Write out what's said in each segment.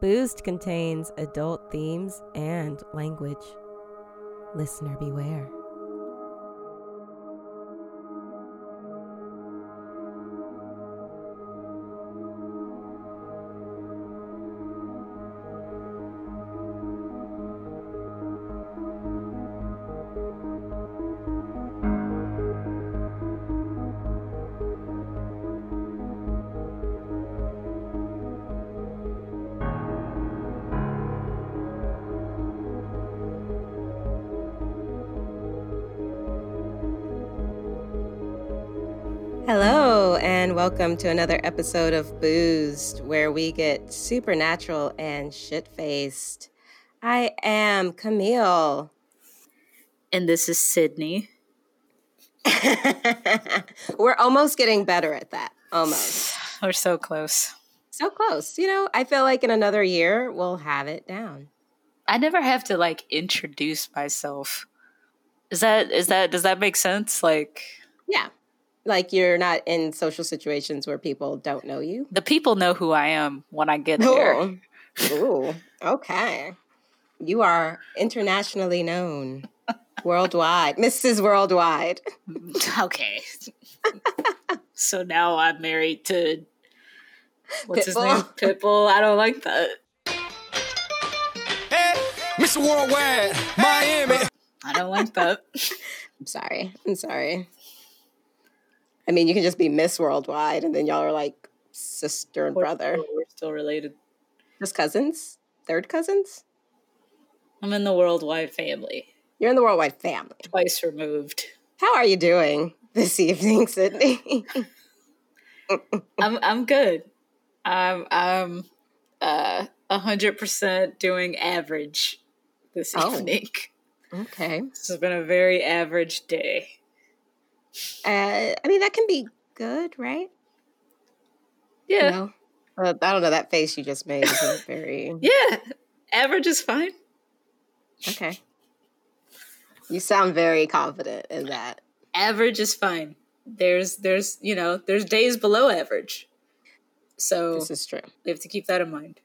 Boozed contains adult themes and language. Listener beware. Welcome to another episode of Boozed, where we get supernatural and shit faced. I am Camille. And this is Sydney. We're almost getting better at that. Almost. We're so close. So close. You know, I feel like in another year, we'll have it down. I never have to like introduce myself. Is that is that does that make sense? Like Yeah. Like you're not in social situations where people don't know you. the people know who I am when I get there. Ooh. Ooh. Okay. You are internationally known. Worldwide. Mrs. Worldwide. Mm-hmm. Okay. so now I'm married to what's his name? Pitbull. I don't like that. Hey, Mr. Worldwide, Miami. I don't like that. I'm sorry. I'm sorry. I mean, you can just be Miss Worldwide and then y'all are like sister and brother. We're still related. Just cousins? Third cousins? I'm in the worldwide family. You're in the Worldwide family. Twice removed. How are you doing this evening, Sydney? I'm I'm good. I'm I'm uh a hundred percent doing average this Oh. evening. okay. This has been a very average day. Uh, I mean, that can be good, right? Yeah. No? Uh, I don't know. That face you just made isn't very. Yeah. Average is fine. Okay. You sound very confident in that. Average is fine. There's there's you know, there's days below average. So This is true. we have to keep that in mind.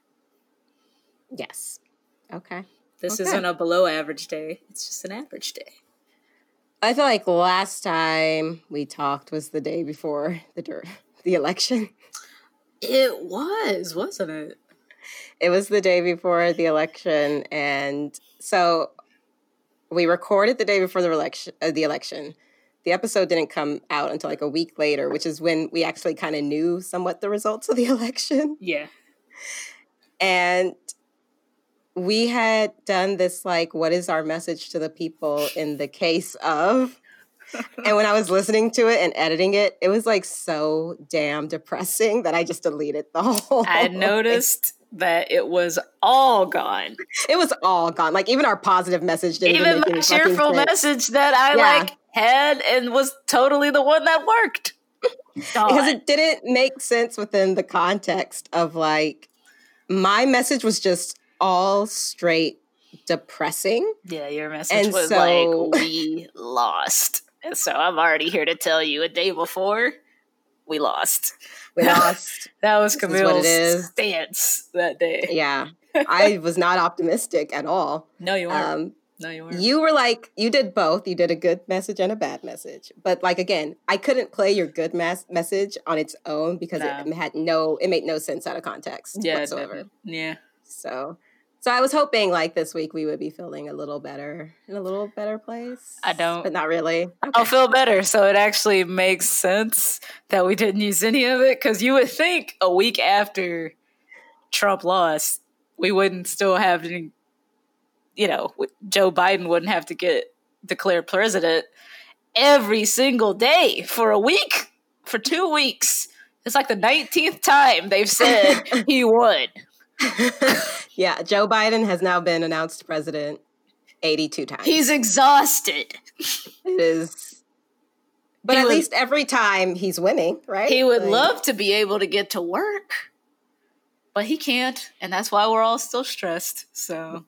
Yes. Okay. This Okay. isn't a below average day. It's just an average day. I feel like last time we talked was the day before the the election. It was, wasn't it? It was the day before the election, and so we recorded the day before the election. Uh, the election. The episode didn't come out until like a week later, which is when we actually kind of knew somewhat the results of the election. Yeah. And we had done this like, what is our message to the people in the case of? and when I was listening to it and editing it, it was like so damn depressing that I just deleted the whole. I noticed that it was all gone. it was all gone. Like even our positive message didn't even, my cheerful message that I Yeah. like had and was totally the one that worked. because it didn't make sense within the context of like my message was just all straight depressing. Yeah, your message And was so- like, we lost. And so I'm already here to tell you a day before, we lost. We lost. That was Camille's stance that day. yeah, I was not optimistic at all. No, you weren't. Um, no, you weren't. you were like you did both. You did a good message and a bad message. But like again, I couldn't play your good mas- message on its own because it had no. It made no sense out of context yeah, whatsoever. yeah. So, so I was hoping like this week we would be feeling a little better in a little better place. I don't- but not really. I'll feel better. So it actually makes sense that we didn't use any of it because you would think a week after Trump lost, we wouldn't still have any, you know, Joe Biden wouldn't have to get declared president every single day for a week, for two weeks. It's like the 19th time they've said he would. Yeah, Joe Biden has now been announced president 82 times. He's exhausted. it is. But He at would- least every time he's winning, right? He would Like, love to be able to get to work, but he can't, and that's why we're all still stressed. So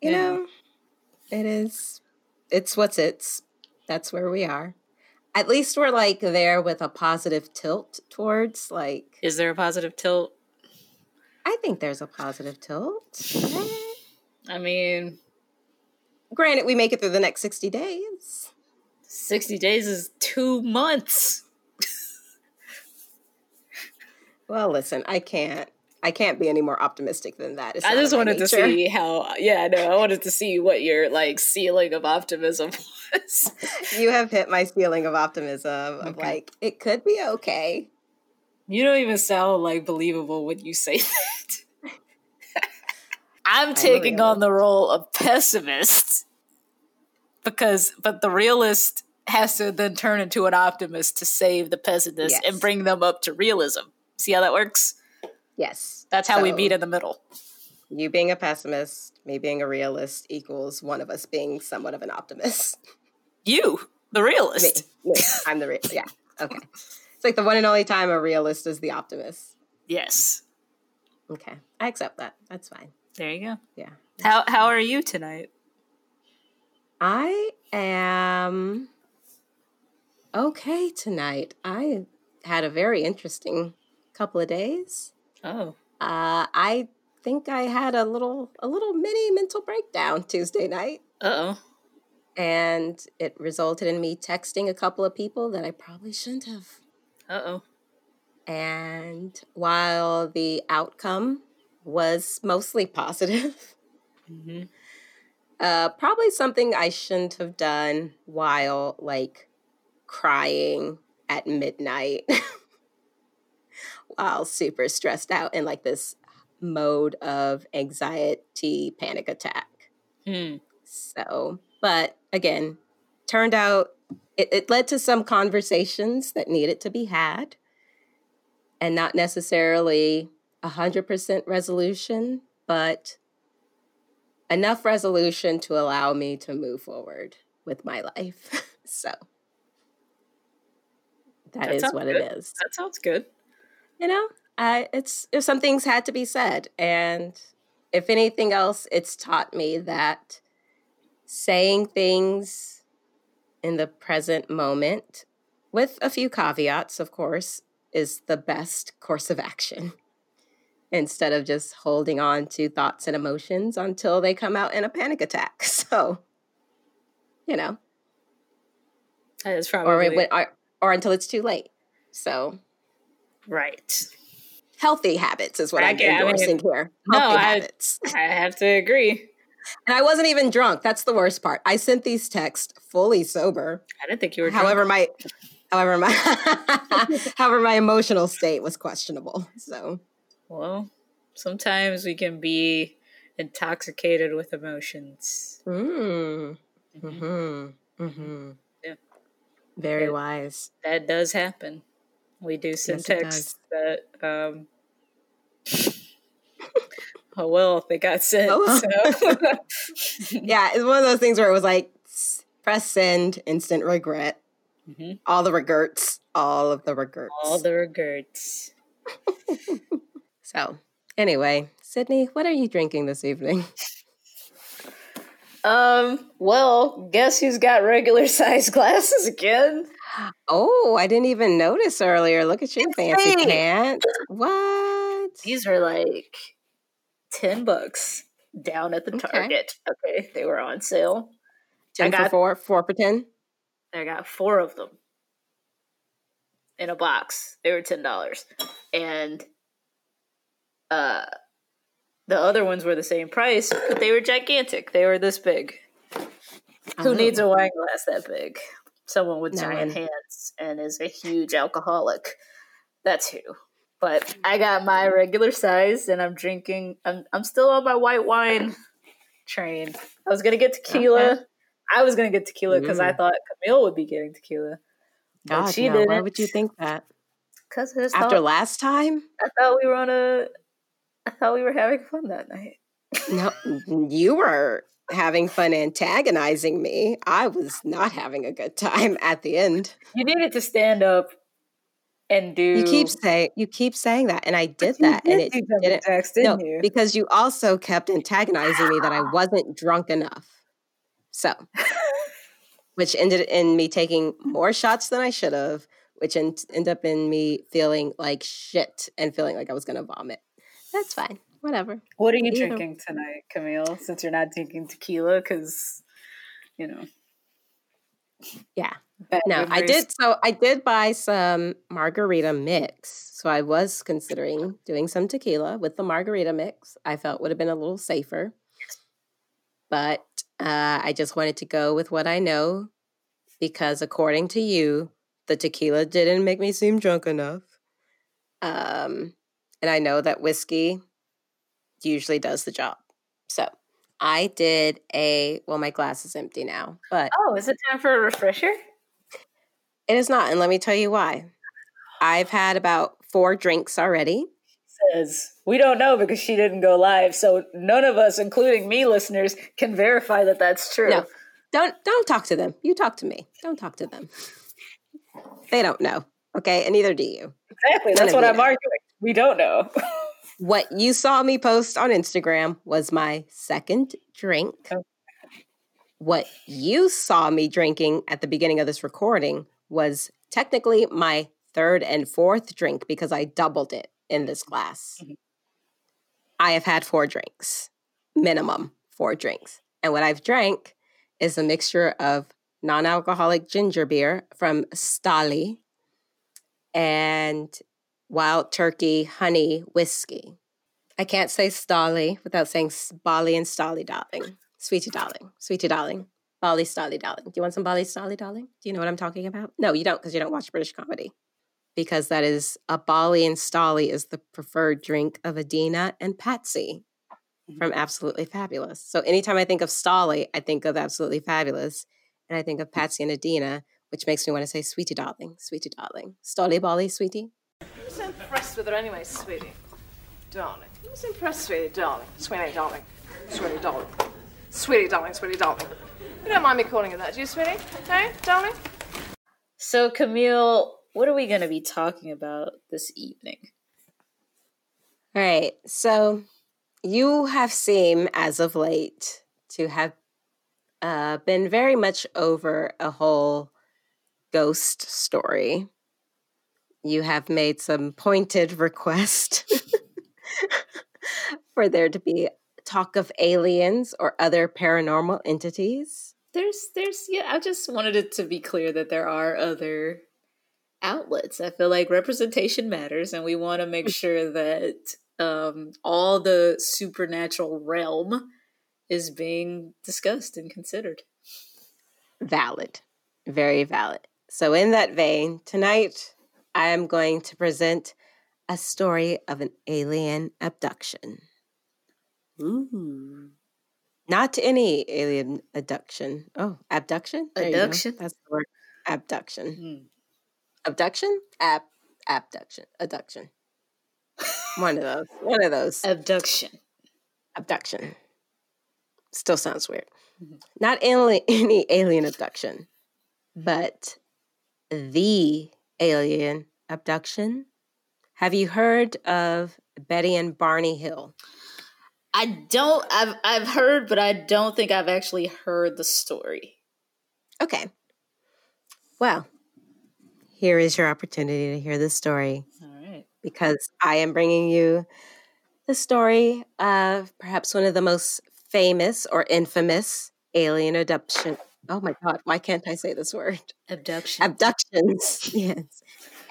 You Yeah. know, it is. It's what's it's. That's where we are. At least we're like there with a positive tilt towards like. is there a positive tilt? I think there's a positive tilt. I mean, Granted, we make it through the next 60 days. 60 days is two months. Well, listen, I can't. I can't be any more optimistic than that. I just wanted to see how, yeah, I know. I wanted to see what your like ceiling of optimism was. You have hit my ceiling of optimism of Okay. like, it could be okay. You don't even sound like believable when you say that. I'm taking on the role of pessimist because, but the realist has to then turn into an optimist to save the pessimist Yes. and bring them up to realism. See how that works? Yes. That's how we So, meet in the middle. You being a pessimist, me being a realist equals one of us being somewhat of an optimist. You, the realist. me. I'm the realist. Yeah. Okay. It's like the one and only time a realist is the optimist. Yes. Okay. I accept that. That's fine. There you go. Yeah. How how are you tonight? I am okay tonight. I had a very interesting couple of days. Oh. Uh, I think I had a little a little mini mental breakdown Tuesday night, Uh oh. and it resulted in me texting a couple of people that I probably shouldn't have. Uh oh. And while the outcome was mostly positive, hmm uh, probably something I shouldn't have done while like crying at midnight while super stressed out in like this mode of anxiety panic attack. Hmm. So, but again, turned out it, it led to some conversations that needed to be had and not necessarily a 100% resolution, but enough resolution to allow me to move forward with my life. so, That that is what good. it is. That sounds good. You know, I, it's if some things had to be said, and if anything else, it's taught me that saying things in the present moment, with a few caveats, of course, is the best course of action. Instead of just holding on to thoughts and emotions until they come out in a panic attack. So, you know, That is or, probably when- or, or until it's too late. So, right. healthy habits is what I I'm get- I mean, endorsing here. no, Healthy I- habits. I have to agree. And I wasn't even drunk. That's the worst part. I sent these texts fully sober. I didn't think you were. drunk. However, my however my however my emotional state was questionable. So well, sometimes we can be intoxicated with emotions. mm, Mhm. hmm hmm Yeah. Very wise. That does happen. We do send Yes, texts that. um Oh well, they got sent. Oh. So. Yeah, it's one of those things where it was like press send, instant regret. Mhm. All the regrets. All of the regrets. All the regrets. so anyway, Sydney, what are you drinking this evening? Um. Well, guess who's got regular size glasses again? Oh, I didn't even notice earlier. Look at you, fancy pants. What? These are like ten bucks down at the Okay. Target. Okay, they were on sale. I Ten for got- four, four for ten. I got four of them in a box. They were ten dollars, and uh, the other ones were the same price, but they were gigantic. They were this big. Who needs a wine glass that big? Someone with No giant one. hands and is a huge alcoholic. That's who. But I got my regular size, and I'm drinking. I'm I'm still on my white wine train. I was gonna get tequila. Okay. I was gonna get tequila because I Mm. thought Camille would be getting tequila. But God, she no. Why didn't. Why would you think that? Because After thought, last time? I thought we were on a. I thought we were having fun that night. No, you were having fun antagonizing me. I was not having a good time at the end. You needed to stand up and do. You keep saying you keep saying that, and I did that, and it didn't. text, No, didn't you? because you also kept antagonizing me that I wasn't drunk enough. So, which ended in me taking more shots than I should have, which end, ended up in me feeling like shit and feeling like I was going to vomit. That's fine. Whatever. What are you Either- drinking tonight, Camille? Since you're not drinking tequila, because you know. Yeah. Bad No, I did. So I did buy some margarita mix. So I was considering doing some tequila with the margarita mix. I felt would have been a little safer. But uh, I just wanted to go with what I know because, according to you, the tequila didn't make me seem drunk enough. Um, and I know that whiskey usually does the job. So I did a, well, my glass is empty now, but Oh, is it time for a refresher? It is not, and let me tell you why. I've had about four drinks already. Says we don't know because she didn't go live, so none of us, including me, listeners, can verify that that's true. No. Don't don't talk to them. You talk to me. Don't talk to them. They don't know. Okay, and neither do you. Exactly. None That's what I'm know. arguing. We don't know. What you saw me post on Instagram was my second drink. Okay. What you saw me drinking at the beginning of this recording was technically my third and fourth drink because I doubled it in this glass. Mhm. I have had four drinks, minimum four drinks. And what I've drank is a mixture of non alcoholic ginger beer from Stali and wild turkey honey whiskey. I can't say Stali without saying Bali and Stali darling. Sweetie darling. Sweetie darling. Bali Stolly darling. Do you want some Bali Stolly darling? Do you know what I'm talking about? No, you don't because you don't watch British comedy. Because that is a Bali and Stolly is the preferred drink of Edina and Patsy mm-hmm. from Absolutely Fabulous. So anytime I think of Stolly, I think of Absolutely Fabulous. And I think of mm. Patsy and Edina, which makes me want to say Sweetie darling. Sweetie darling. Stolly Bali, sweetie. I'm so impressed with her anyway, sweetie. Darling. I'm so impressed, sweetie, darling. Sweetie, darling. Sweetie, darling. Sweetie, darling, sweetie, darling. You don't mind me calling it that, do you, sweetie? Hey, darling? So, Camille, what are we going to be talking about this evening? All right. So you have seemed, as of late, to have uh, been very much over a whole ghost story. You have made some pointed request for there to be talk of aliens or other paranormal entities. There's, there's, yeah, I just wanted it to be clear that there are other outlets. I feel like representation matters, and we want to make sure that um, all the supernatural realm is being discussed and considered. Valid. Very valid. So, in that vein, tonight I am going to present a story of an alien abduction. Ooh. Not any alien abduction. Oh, abduction? There. Abduction? That's the word. Abduction. Hmm. Abduction? Ab abduction. Abduction. One of those. One of those. Abduction. abduction. Still sounds weird. Mhm. Not ali- any alien abduction, but the alien abduction. Have you heard of Betty and Barney Hill? I don't. I've I've heard, but I don't think I've actually heard the story. Okay. Well, here is your opportunity to hear this story All right. because I am bringing you the story of perhaps one of the most famous or infamous alien abduction. Oh my God, why can't I say this word? Abduction. Abductions. yes.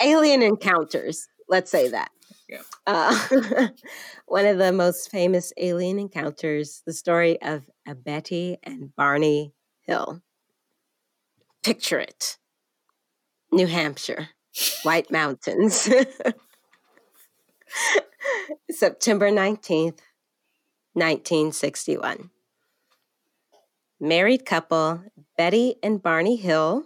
Alien encounters. Let's say that. Yeah. Uh, one of the most famous alien encounters, the story of Betty and Barney Hill. Picture it New Hampshire, White Mountains. September 19th, 1961. Married couple Betty and Barney Hill,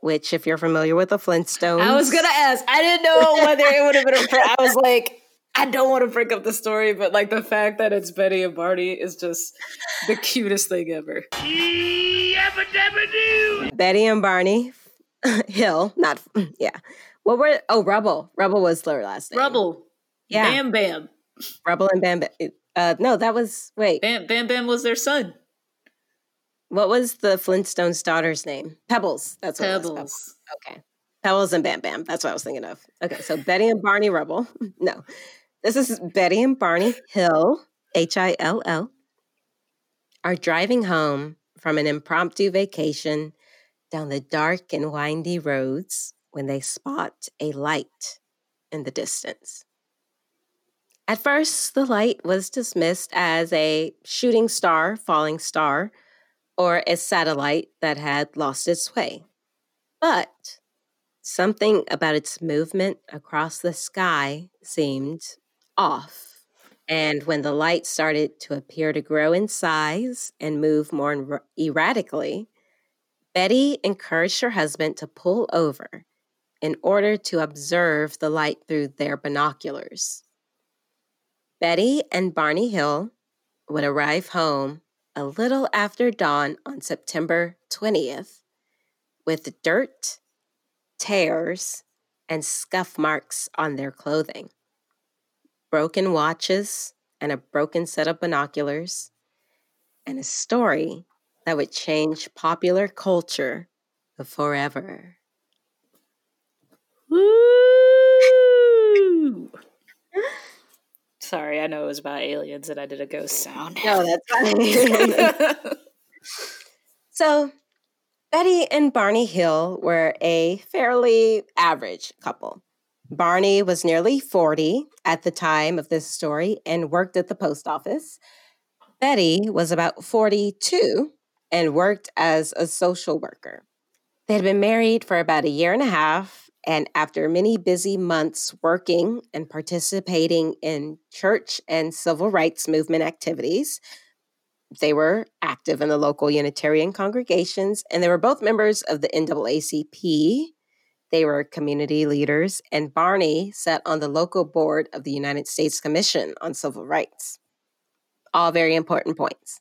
which, if you're familiar with the Flintstones, I was gonna ask. I didn't know whether it would have been. A I was like, I don't want to break up the story, but like the fact that it's Betty and Barney is just the cutest thing ever. Betty and Barney Hill, not yeah. What were oh Rubble? Rubble was their last name. Rubble. yeah, Bam Bam. Rubble and Bam. Bam. Uh, no, that was wait. Bam Bam Bam was their son. What was the Flintstones' daughter's name? Pebbles. That's what it was. Pebbles. Okay. Pebbles and Bam Bam. That's what I was thinking of. Okay, so Betty and Barney Rubble. no. this is Betty and Barney Hill, H I L L, are driving home from an impromptu vacation down the dark and windy roads when they spot a light in the distance. At first, the light was dismissed as a shooting star, falling star, or a satellite that had lost its way. But something about its movement across the sky seemed off. And when the light started to appear to grow in size and move more er- erratically, Betty encouraged her husband to pull over in order to observe the light through their binoculars. Betty and Barney Hill would arrive home a little after dawn on September 20th with dirt, tears, and scuff marks on their clothing, broken watches, and a broken set of binoculars, and a story that would change popular culture forever. Woo! Sorry, I know it was about aliens and I did a ghost sound. No, that's fine. so, Betty and Barney Hill were a fairly average couple. Barney was nearly 40 at the time of this story and worked at the post office. Betty was about 42 and worked as a social worker. They had been married for about a year and a half, and after many busy months working and participating in church and civil rights movement activities, they were active in the local Unitarian congregations, and they were both members of the NAACP. They were community leaders, and Barney sat on the local board of the United States Commission on Civil Rights. All very important points.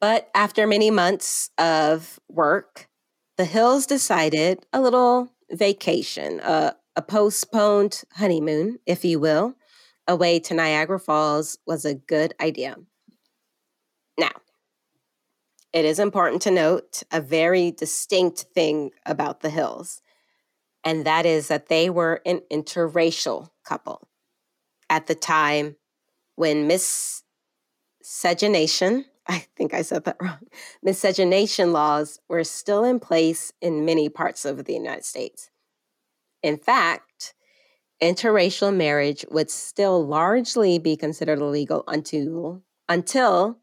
But after many months of work, the Hills decided a little vacation, uh, a postponed honeymoon, if you will, away to Niagara Falls was a good idea. Now, it is important to note a very distinct thing about the Hills, and that is that they were an interracial couple. At the time when Miss miscegenation, I think I said that wrong, miscegenation laws were still in place in many parts of the United States. In fact, interracial marriage would still largely be considered illegal until until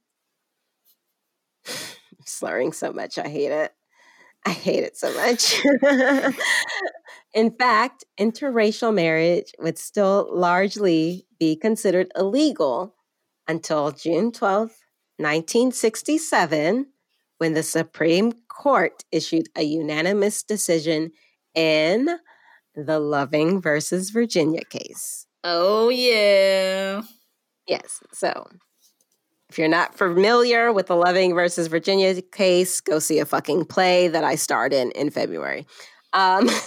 slurring so much I hate it. I hate it so much. In fact, interracial marriage would still largely be considered illegal until June 12th, 1967, when the Supreme Court issued a unanimous decision in the Loving versus Virginia case. Oh, yeah. Yes. So if you're not familiar with the Loving versus Virginia case, go see a fucking play that I starred in in February. Um,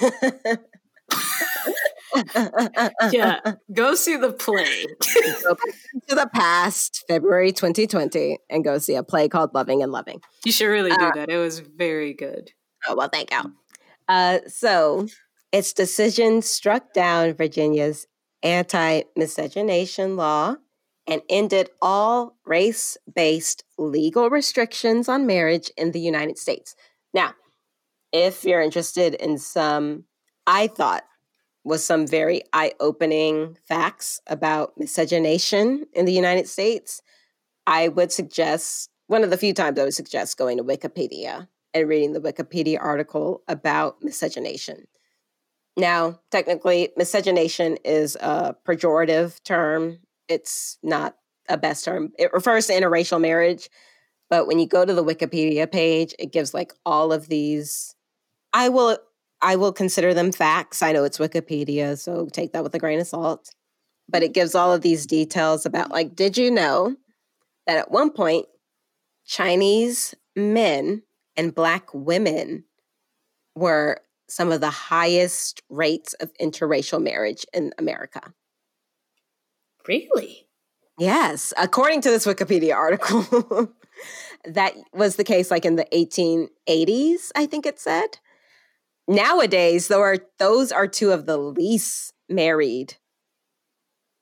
yeah, go see the play. to the past, February 2020, and go see a play called Loving and Loving. You should really do Uh, that. It was very good. Oh, well, thank you. Uh, so, its decision struck down Virginia's anti miscegenation law and ended all race based legal restrictions on marriage in the United States. Now, if you're interested in some, I thought, was some very eye opening facts about miscegenation in the United States, I would suggest one of the few times I would suggest going to Wikipedia and reading the Wikipedia article about miscegenation. Now, technically, miscegenation is a pejorative term. It's not a best term. It refers to interracial marriage, but when you go to the Wikipedia page, it gives like all of these. I will I will consider them facts. I know it's Wikipedia, so take that with a grain of salt. But it gives all of these details about like, did you know that at one point Chinese men and black women were some of the highest rates of interracial marriage in America? Really? Yes, according to this Wikipedia article, that was the case like in the 1880s, I think it said. Nowadays, though, are, those are two of the least married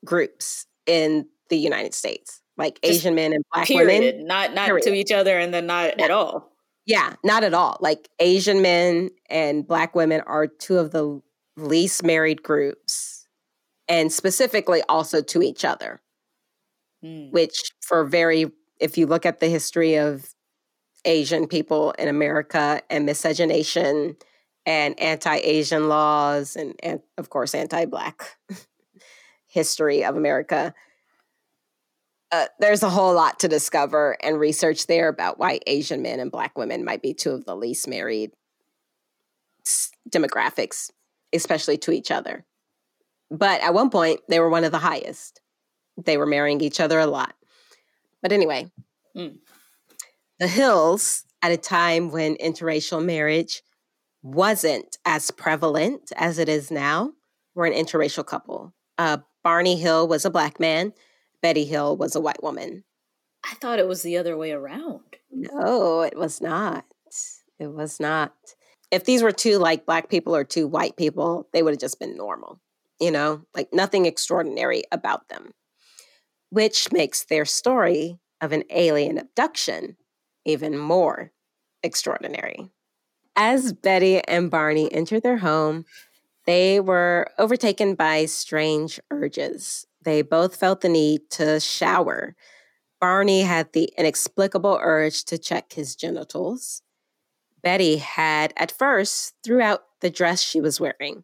groups in the United States, like Just Asian men and black Period. women. Not not Period. to each other and then not at all. Yeah, not at all. Like Asian men and black women are two of the least married groups, and specifically also to each other, Mm. which for very, if you look at the history of Asian people in America and miscegenation and anti Asian laws, and, and of course, anti black history of America, uh, there's a whole lot to discover and research there about why Asian men and Black women might be two of the least married demographics, especially to each other. But at one point, they were one of the highest. They were marrying each other a lot. But anyway, Mm. the Hills, at a time when interracial marriage wasn't as prevalent as it is now, were an interracial couple. Uh, Barney Hill was a Black man. Betty Hill was a white woman. I thought it was the other way around. No, it was not. It was not. If these were two like black people or two white people, they would have just been normal, you know, like nothing extraordinary about them, which makes their story of an alien abduction even more extraordinary. As Betty and Barney entered their home, they were overtaken by strange urges. They both felt the need to shower. Barney had the inexplicable urge to check his genitals. Betty had, at first, threw out the dress she was wearing,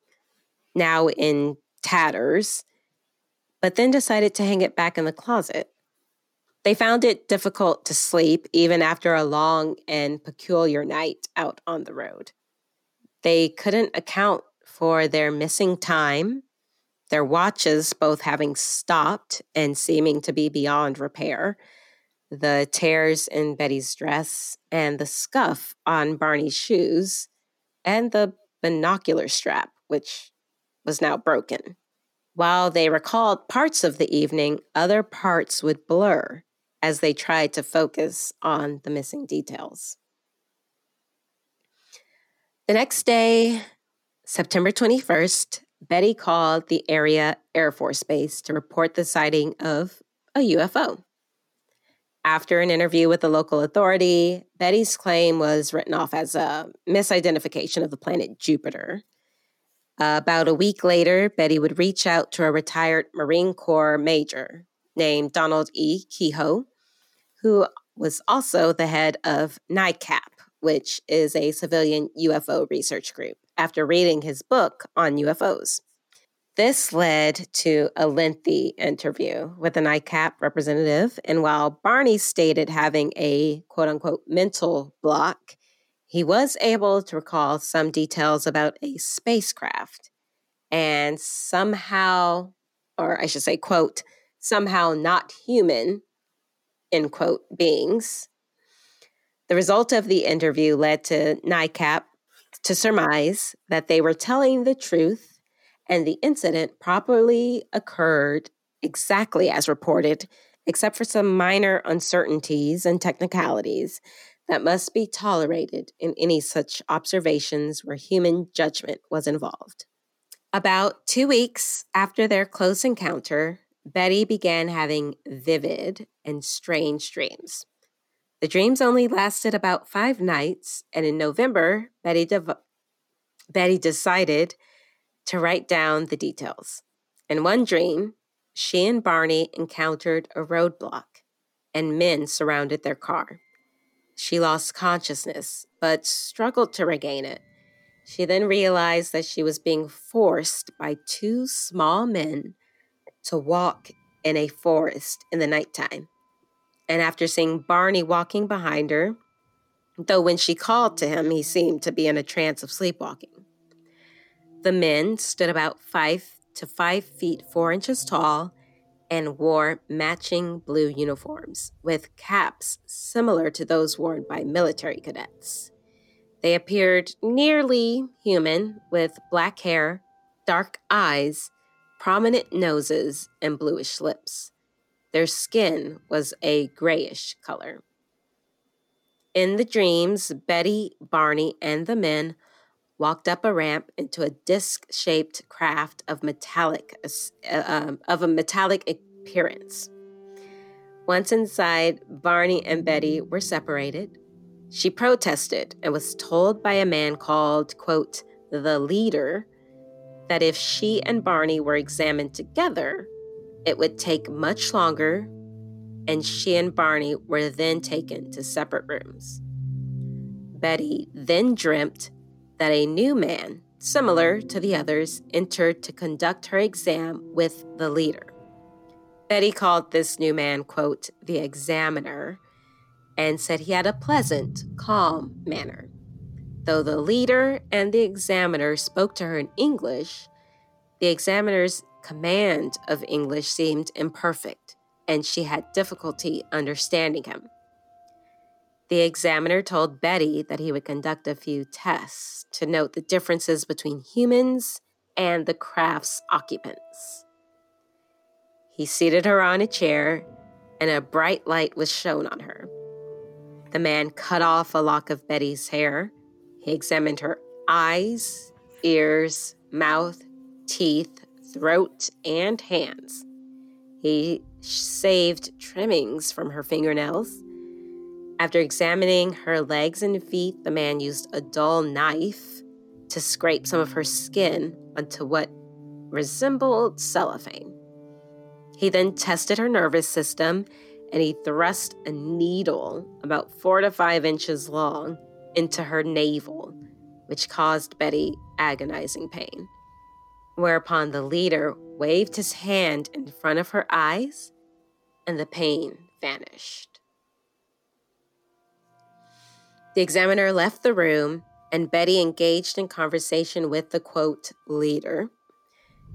now in tatters, but then decided to hang it back in the closet. They found it difficult to sleep even after a long and peculiar night out on the road. They couldn't account for their missing time, their watches both having stopped and seeming to be beyond repair, the tears in Betty's dress, and the scuff on Barney's shoes, and the binocular strap, which was now broken. While they recalled parts of the evening, other parts would blur as they tried to focus on the missing details. The next day, September 21st, Betty called the area Air Force Base to report the sighting of a UFO. After an interview with the local authority, Betty's claim was written off as a misidentification of the planet Jupiter. About a week later, Betty would reach out to a retired Marine Corps major named Donald E. Keyhoe, who was also the head of NICAP, which is a civilian UFO research group, after reading his book on UFOs. This led to a lengthy interview with a NICAP representative. And while Barney stated having a quote unquote mental block, he was able to recall some details about a spacecraft and somehow, or I should say, quote, somehow not human, end quote, beings. The result of the interview led to NICAP to surmise that they were telling the truth and the incident properly occurred exactly as reported, except for some minor uncertainties and technicalities that must be tolerated in any such observations where human judgment was involved. About two weeks after their close encounter, Betty began having vivid and strange dreams. The dreams only lasted about five nights, and in November, Betty, Betty decided to write down the details. In one dream, she and Barney encountered a roadblock, and men surrounded their car. She lost consciousness, but struggled to regain it. She then realized that she was being forced by two small men to walk in a forest in the nighttime. And after seeing Barney walking behind her, though when she called to him, he seemed to be in a trance of sleepwalking. The men stood about five to five feet four inches tall and wore matching blue uniforms with caps similar to those worn by military cadets. They appeared nearly human with black hair, dark eyes, prominent noses, and bluish lips. Their skin was a grayish color. In the dreams, Betty, Barney, and the men walked up a ramp into a disc-shaped craft of metallic uh, of a metallic appearance. Once inside, Barney and Betty were separated. She protested and was told by a man called, quote, the leader, that if she and Barney were examined together, it would take much longer, and she and Barney were then taken to separate rooms. Betty then dreamt that a new man, similar to the others, entered to conduct her exam with the leader. Betty called this new man, quote, the examiner, and said he had a pleasant, calm manner. Though the leader and the examiner spoke to her in English, the examiner's command of English seemed imperfect, and she had difficulty understanding him. The examiner told Betty that he would conduct a few tests to note the differences between humans and the craft's occupants. He seated her on a chair, and a bright light was shown on her. The man cut off a lock of Betty's hair. He examined her eyes, ears, mouth, teeth, throat, and hands. He saved trimmings from her fingernails after examining her legs and feet, the man used a dull knife to scrape some of her skin onto what resembled cellophane. He then tested her nervous system and he thrust a needle about four to five inches long into her navel, which caused Betty agonizing pain. Whereupon the leader waved his hand in front of her eyes and the pain vanished. The examiner left the room, and Betty engaged in conversation with the quote leader.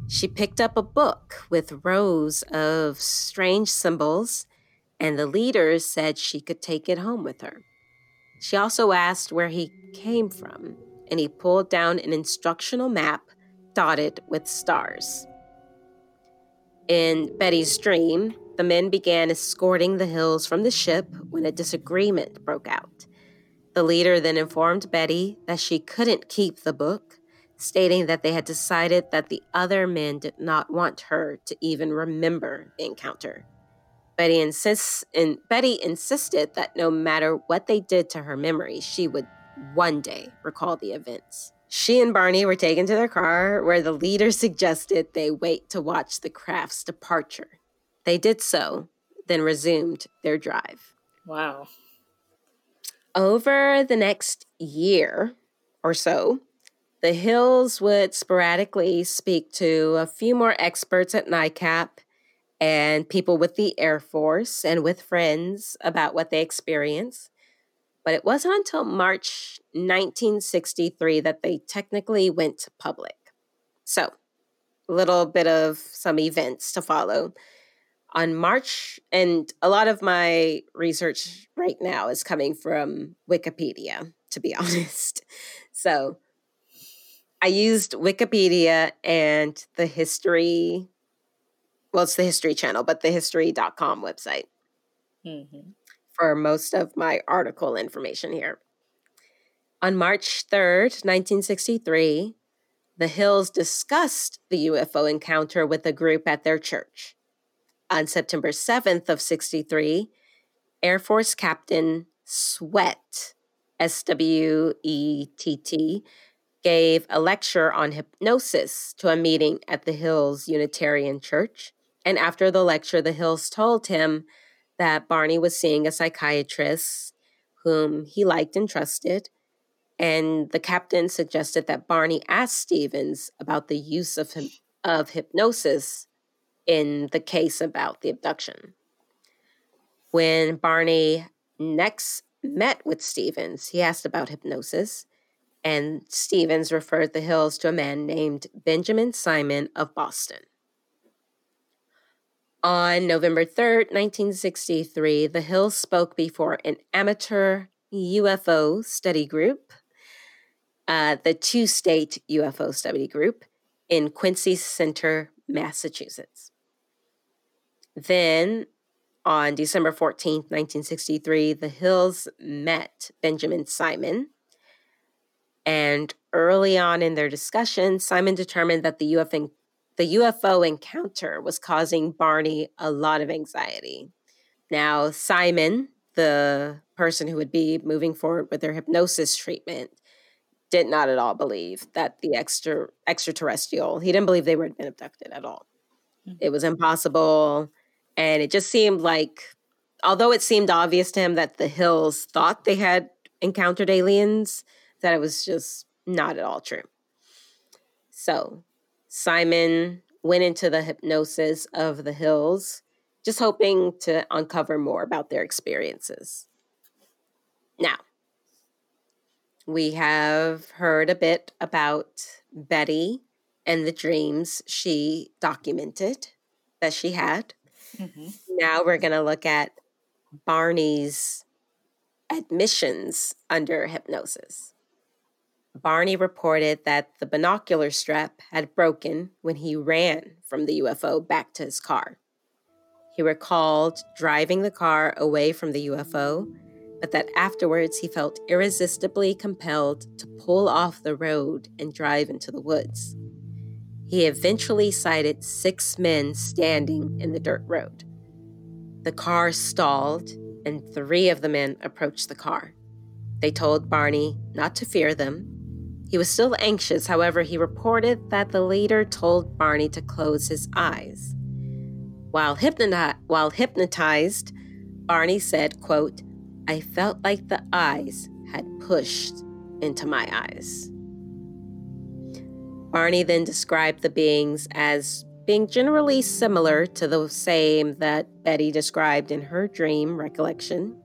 She picked up a book with rows of strange symbols, and the leader said she could take it home with her. She also asked where he came from, and he pulled down an instructional map dotted with stars. In Betty's dream, the men began escorting the hills from the ship when a disagreement broke out. The leader then informed Betty that she couldn't keep the book, stating that they had decided that the other men did not want her to even remember the encounter. Betty insists and Betty insisted that no matter what they did to her memory, she would one day recall the events. She and Barney were taken to their car, where the leader suggested they wait to watch the craft's departure. They did so, then resumed their drive. Wow over the next year or so, the Hills would sporadically speak to a few more experts at NICAP and people with the Air Force and with friends about what they experienced. But it wasn't until March 1963 that they technically went public. So, a little bit of some events to follow on March, and a lot of my research right now is coming from Wikipedia, to be honest. So I used Wikipedia and the history, well, it's the History Channel, but the history.com website mm-hmm. for most of my article information here. On March 3rd, 1963, the Hills discussed the UFO encounter with a group at their church on September 7th of 63, Air Force Captain Swett, S-W-E-T-T, gave a lecture on hypnosis to a meeting at the Hills Unitarian Church. And after the lecture, the Hills told him that Barney was seeing a psychiatrist whom he liked and trusted. And the captain suggested that Barney ask Stevens about the use of, him, of hypnosis in the case about the abduction. When Barney next met with Stevens, he asked about hypnosis, and Stevens referred the Hills to a man named Benjamin Simon of Boston. On November 3rd, 1963, the Hills spoke before an amateur UFO study group, uh, the two state UFO study group in Quincy Center, Massachusetts. Then on December 14th, 1963, the Hills met Benjamin Simon And early on in their discussion, Simon determined that the UFO, the UFO encounter was causing Barney a lot of anxiety. Now, Simon, the person who would be moving forward with their hypnosis treatment, did not at all believe that the extra extraterrestrial, he didn't believe they were been abducted at all. Mm-hmm. It was impossible. And it just seemed like, although it seemed obvious to him that the Hills thought they had encountered aliens, that it was just not at all true. So Simon went into the hypnosis of the Hills, just hoping to uncover more about their experiences. Now, we have heard a bit about Betty and the dreams she documented that she had. Mm-hmm. Now we're going to look at Barney's admissions under hypnosis. Barney reported that the binocular strap had broken when he ran from the UFO back to his car. He recalled driving the car away from the UFO, but that afterwards he felt irresistibly compelled to pull off the road and drive into the woods. He eventually sighted six men standing in the dirt road. The car stalled, and three of the men approached the car. They told Barney not to fear them he was still anxious, however, he reported that the leader told Barney to close his eyes. While, hypnoti- while hypnotized, Barney said, quote, I felt like the eyes had pushed into my eyes. Barney then described the beings as being generally similar to the same that Betty described in her dream recollection.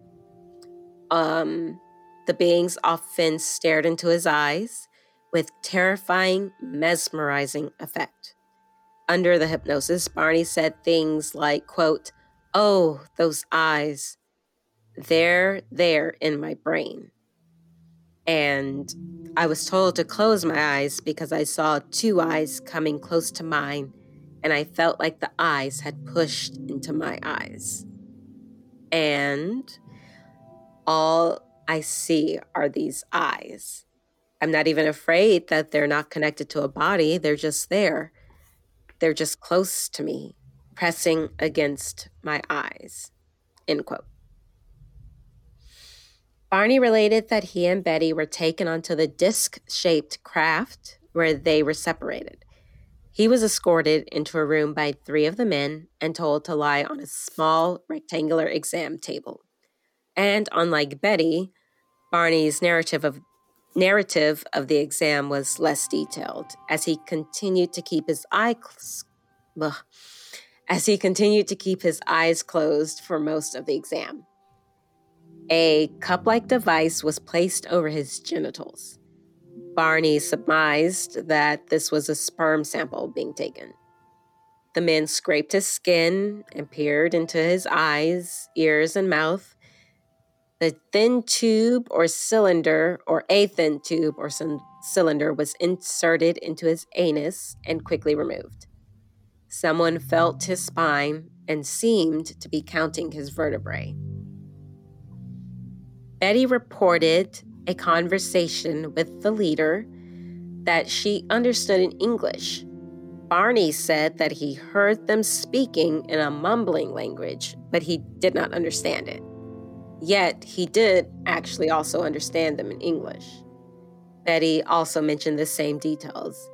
Um, the beings often stared into his eyes with terrifying, mesmerizing effect. Under the hypnosis, Barney said things like, quote, Oh, those eyes. They're there in my brain. And I was told to close my eyes because I saw two eyes coming close to mine, and I felt like the eyes had pushed into my eyes. And all I see are these eyes. I'm not even afraid that they're not connected to a body. They're just there. They're just close to me, pressing against my eyes. End quote. Barney related that he and Betty were taken onto the disc shaped craft where they were separated. He was escorted into a room by three of the men and told to lie on a small rectangular exam table. And unlike Betty, Barney's narrative of narrative of the exam was less detailed as he continued to keep his eyes as he continued to keep his eyes closed for most of the exam. A cup-like device was placed over his genitals. Barney surmised that this was a sperm sample being taken. The men scraped his skin and peered into his eyes, ears, and mouth the thin tube or cylinder, or a thin tube or some cylinder, was inserted into his anus and quickly removed. Someone felt his spine and seemed to be counting his vertebrae. Betty reported a conversation with the leader that she understood in English. Barney said that he heard them speaking in a mumbling language, but he did not understand it. Yet he did actually also understand them in English. Betty also mentioned the same details.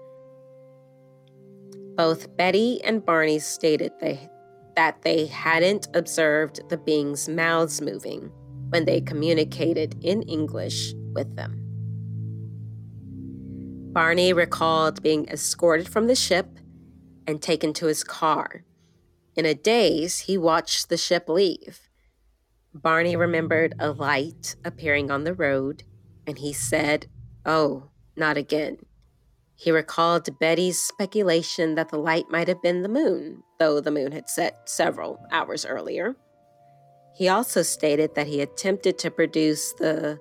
Both Betty and Barney stated they, that they hadn't observed the beings' mouths moving when they communicated in English with them. Barney recalled being escorted from the ship and taken to his car. In a daze, he watched the ship leave. Barney remembered a light appearing on the road, and he said, Oh, not again. He recalled Betty's speculation that the light might have been the moon, though the moon had set several hours earlier. He also stated that he attempted to produce the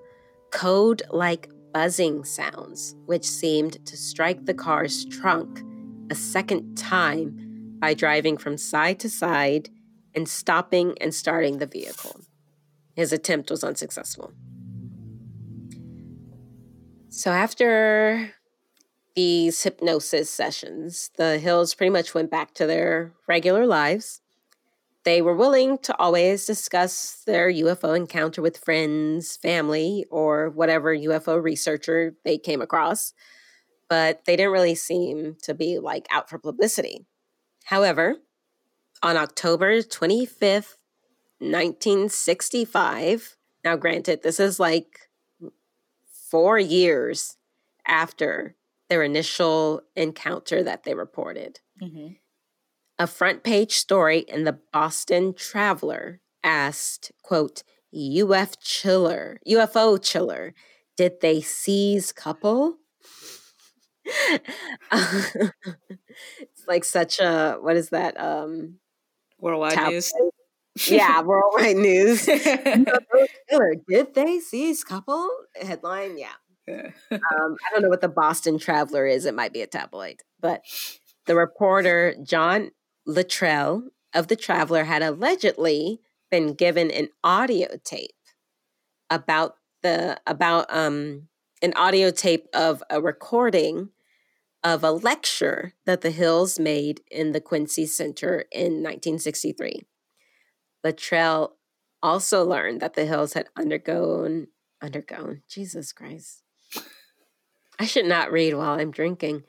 code like buzzing sounds, which seemed to strike the car's trunk a second time by driving from side to side and stopping and starting the vehicle. His attempt was unsuccessful. So after these hypnosis sessions, the Hills pretty much went back to their regular lives. They were willing to always discuss their UFO encounter with friends, family, or whatever UFO researcher they came across, but they didn't really seem to be like out for publicity. However, on October 25th, 1965, now granted, this is like four years after their initial encounter that they reported. Mm-hmm. A front page story in the Boston Traveler asked, quote, UF chiller, UFO chiller, did they seize couple? it's like such a what is that? Um Worldwide news. Yeah, worldwide news. Did they seize couple? Headline, yeah. Yeah. Um, I don't know what the Boston Traveler is. It might be a tabloid, but the reporter John Luttrell of the Traveler had allegedly been given an audio tape about the about um an audio tape of a recording of a lecture that the Hills made in the Quincy Center in 1963. Luttrell also learned that the Hills had undergone undergone Jesus Christ. I should not read while I'm drinking.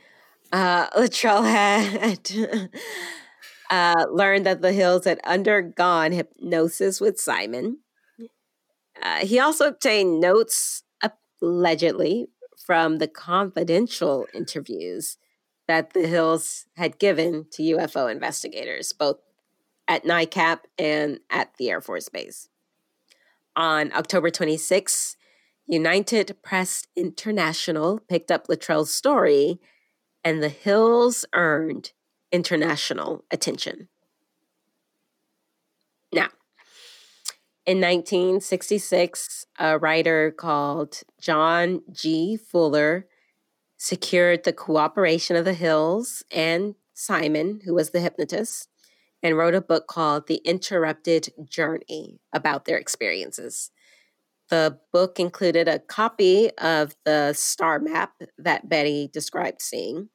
Uh, Luttrell had uh, learned that the Hills had undergone hypnosis with Simon. Uh, he also obtained notes, allegedly, from the confidential interviews that the Hills had given to UFO investigators, both at NICAP and at the Air Force Base. On October 26, United Press International picked up Luttrell's story, and the Hills earned international attention. Now, in 1966, a writer called John G. Fuller secured the cooperation of the Hills and Simon, who was the hypnotist, and wrote a book called The Interrupted Journey about their experiences. The book included a copy of the star map that Betty described seeing.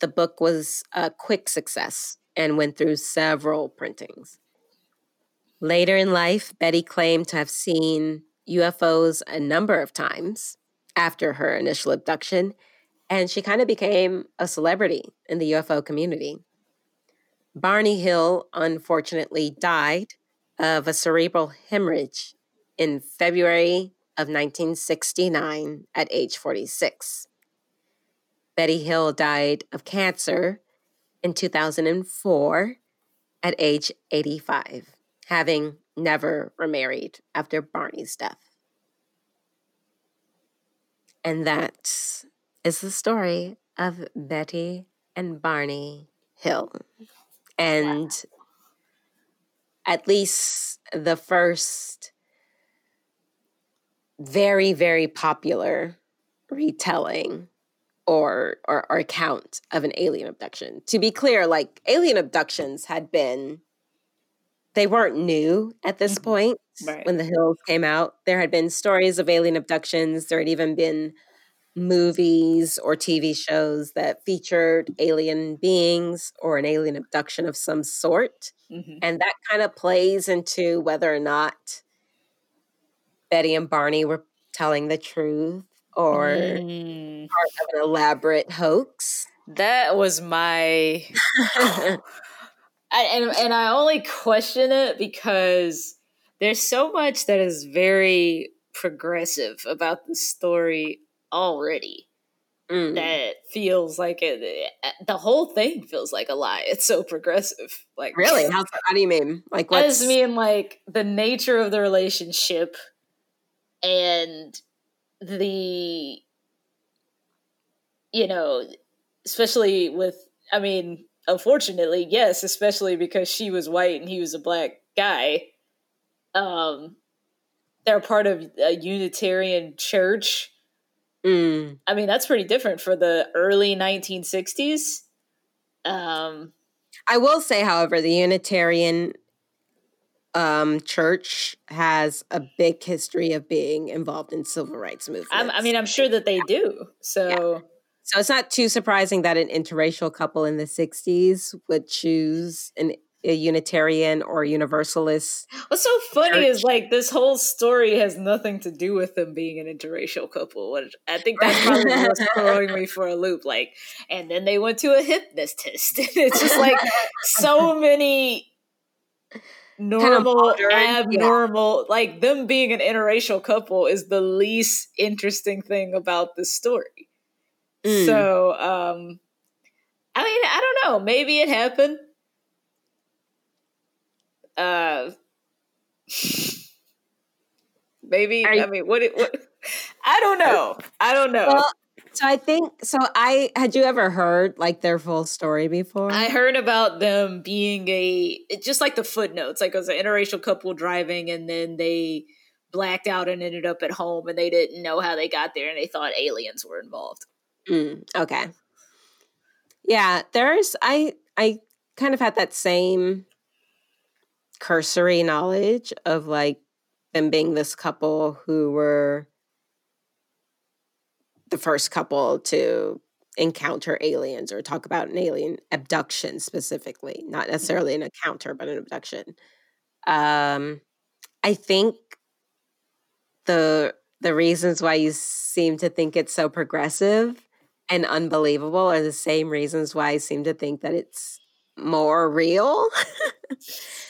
The book was a quick success and went through several printings. Later in life, Betty claimed to have seen UFOs a number of times after her initial abduction, and she kind of became a celebrity in the UFO community. Barney Hill unfortunately died of a cerebral hemorrhage in February of 1969 at age 46. Betty Hill died of cancer in 2004 at age 85, having never remarried after Barney's death. And that is the story of Betty and Barney Hill. And at least the first very, very popular retelling or, or or account of an alien abduction. To be clear, like alien abductions had been they weren't new at this mm-hmm. point Right. when the hills came out. There had been stories of alien abductions. There had even been movies or TV shows that featured alien beings or an alien abduction of some sort. Mhm. And that kind of plays into whether or not Betty and Barney were telling the truth or Mm, part of an elaborate hoax. that was my I, and and I only question it because there's so much that is very progressive about the story already Mm. that feels like it, the whole thing feels like a lie. It's so progressive. Like Really? How, how do you mean? Like, I what's just mean like the nature of the relationship and the you know, especially with I mean, unfortunately, yes, especially because she was white and he was a black guy. Um they're part of a Unitarian church. Mm. I mean, that's pretty different for the early 1960s. Um I will say, however, the Unitarian um, church has a big history of being involved in civil rights movements. I'm, I mean, I'm sure that they do. So, so it's not too surprising that an interracial couple in the 60s would choose an, a Unitarian or Universalist. what's so funny Church. is like this whole story has nothing to do with them being an interracial couple. Which I think that's probably what's throwing me for a loop. Like, and then they went to a hypnotist. it's just like so many normal, modern, yeah. abnormal. Like them being an interracial couple is the least interesting thing about the story. Mm. So, um, I mean, I don't know. Maybe it happened. Uh, maybe. I mean, what? It, what? I don't know. I don't know. Well, so I think so. I had you ever heard like their full story before? I heard about them being a just like the footnotes, like it was an interracial couple driving, and then they blacked out and ended up at home, and they didn't know how they got there, and they thought aliens were involved. Mm, okay. Yeah, there's I I kind of had that same cursory knowledge of like them being this couple who were the first couple to encounter aliens or talk about an alien abduction specifically, not necessarily an encounter, but an abduction. Um, I think the the reasons why you seem to think it's so progressive and unbelievable are the same reasons why I seem to think that it's more real.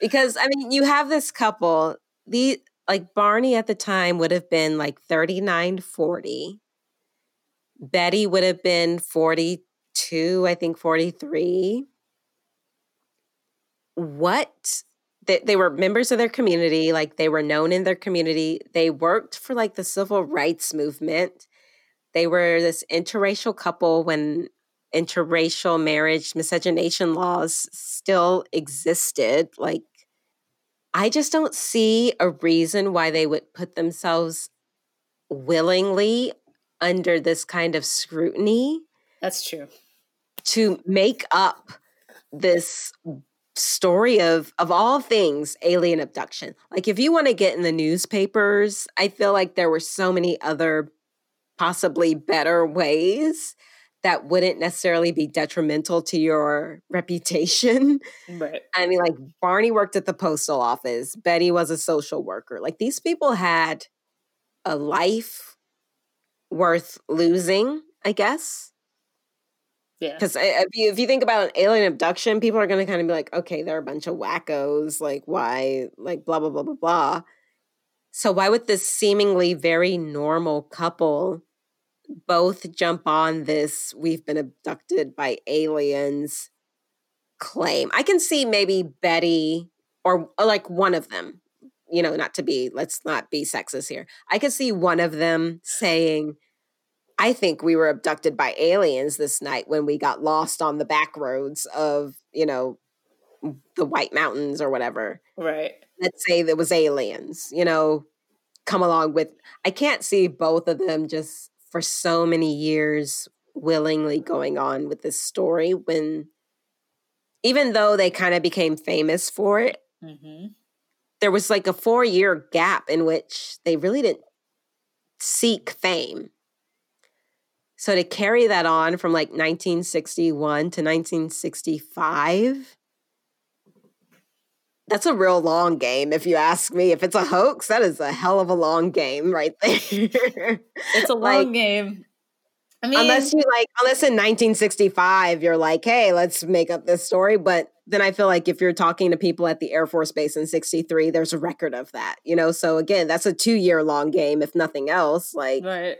because I mean, you have this couple, the like Barney at the time would have been like 39, 40. Betty would have been 42, I think 43. What they, they were members of their community, like they were known in their community. They worked for like the civil rights movement. They were this interracial couple when interracial marriage miscegenation laws still existed. Like, I just don't see a reason why they would put themselves willingly under this kind of scrutiny That's true. to make up this story of of all things alien abduction like if you want to get in the newspapers i feel like there were so many other possibly better ways that wouldn't necessarily be detrimental to your reputation Right. i mean like barney worked at the postal office betty was a social worker like these people had a life worth losing i guess Yeah. because eh, if you, if you think about an alien abduction, people are going to kind of be like, okay, they're a bunch of wackos. Like, why? Like, blah, blah, blah, blah, blah. So, why would this seemingly very normal couple both jump on this we've been abducted by aliens claim? I can see maybe Betty or, or like one of them, you know, not to be, let's not be sexist here. I could see one of them saying, I think we were abducted by aliens this night when we got lost on the back roads of, you know, the White Mountains or whatever. Right. Let's say there was aliens, you know, come along with I can't see both of them just for so many years willingly going on with this story when even though they kind of became famous for it, Mm-hmm. there was like a 4-year gap in which they really didn't seek fame. So to carry that on from like 1961 to 1965, that's a real long game, if you ask me. If it's a hoax, that is a hell of a long game right there. It's a long Like, game. I mean, unless you like, unless in 1965 you're like, hey, let's make up this story. But then I feel like if you're talking to people at the Air Force Base in 63, there's a record of that, you know? So again, that's a two year long game, if nothing else. Like, right.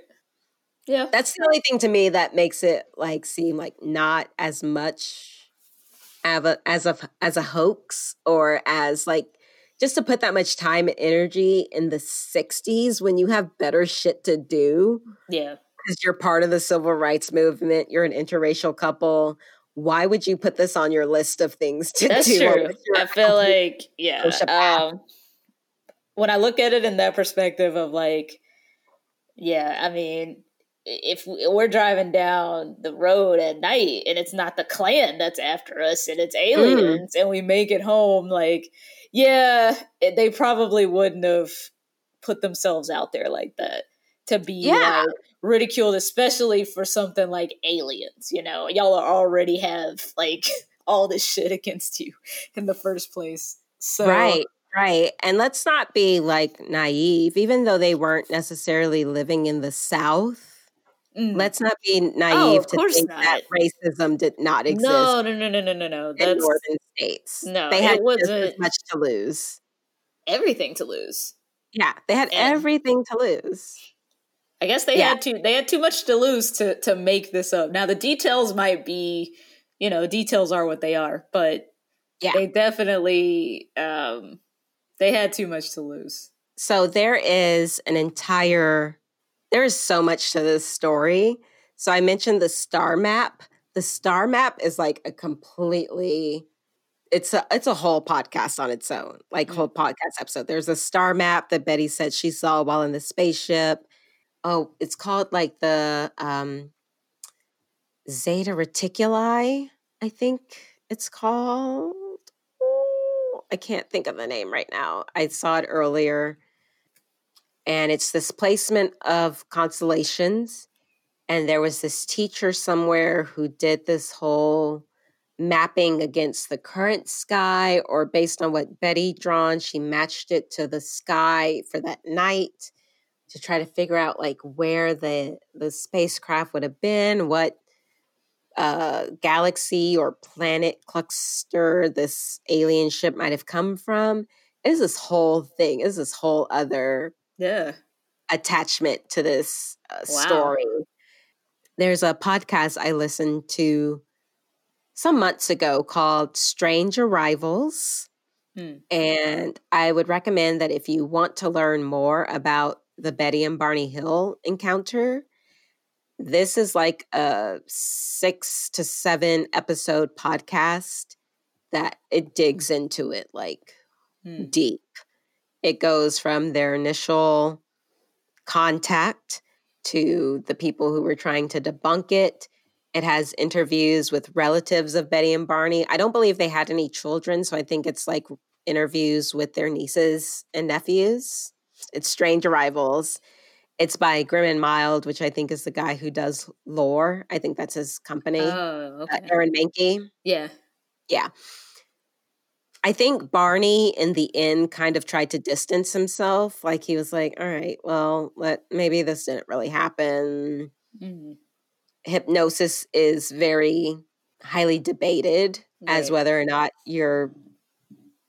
Yeah. that's the only thing to me that makes it like seem like not as much of a, as a as a hoax or as like just to put that much time and energy in the 60s when you have better shit to do Yeah. because you're part of the civil rights movement you're an interracial couple why would you put this on your list of things to That's do true. I feel like yeah. Um, when I look at it in that perspective of like, yeah, I mean, if we're driving down the road at night and it's not the clan that's after us and it's Mm. aliens and we make it home, like, yeah, it, they probably wouldn't have put themselves out there like that to be Yeah. like ridiculed, especially for something like aliens. You know, y'all already have like all this shit against you in the first place. So Right, right. And let's not be like naive, even though they weren't necessarily living in the South. Mm. Let's not be naive of to think not. that racism did not exist no, no, no, no, no, no, no. in northern states. no, they had just as much to lose. everything to lose. Yeah, they had And- everything to lose. I guess they Yeah. had to they had too much to lose to to make this up. Now the details might be, you know, details are what they are, but Yeah. they definitely um they had too much to lose. So there is an entire there is so much to this story. So I mentioned the star map. The star map is like a completely it's a it's a whole podcast on its own, like Mm. whole podcast episode. There's a star map that Betty said she saw while in the spaceship. Oh, it's called like the um Zeta Reticuli, I think it's called. Ooh, I can't think of the name right now. I saw it earlier. And it's this placement of constellations. And there was this teacher somewhere who did this whole mapping against the current sky, or based on what Betty drawn, she matched it to the sky for that night to try to figure out like where the the spacecraft would have been, what uh, galaxy or planet cluster this alien ship might have come from. Is this whole thing. Is this whole other Yeah. attachment to this uh, Wow. story. There's a podcast I listened to some months ago called Strange Arrivals. Hmm. And I would recommend that if you want to learn more about the Betty and Barney Hill encounter, this is like a six to seven episode podcast that it digs into it like Hmm. deep. It goes from their initial contact to the people who were trying to debunk it. It has interviews with relatives of Betty and Barney. I don't believe they had any children, so I think it's like interviews with their nieces and nephews. It's Strange Arrivals. It's by Grim and Mild, which I think is the guy who does lore. I think that's his company. Oh, uh, okay. Aaron Mahnke. Yeah. Yeah. I think Barney in the end kind of tried to distance himself. Like he was like, all right, well, let maybe this didn't really happen. Mhm. Hypnosis is very highly debated as whether or not you're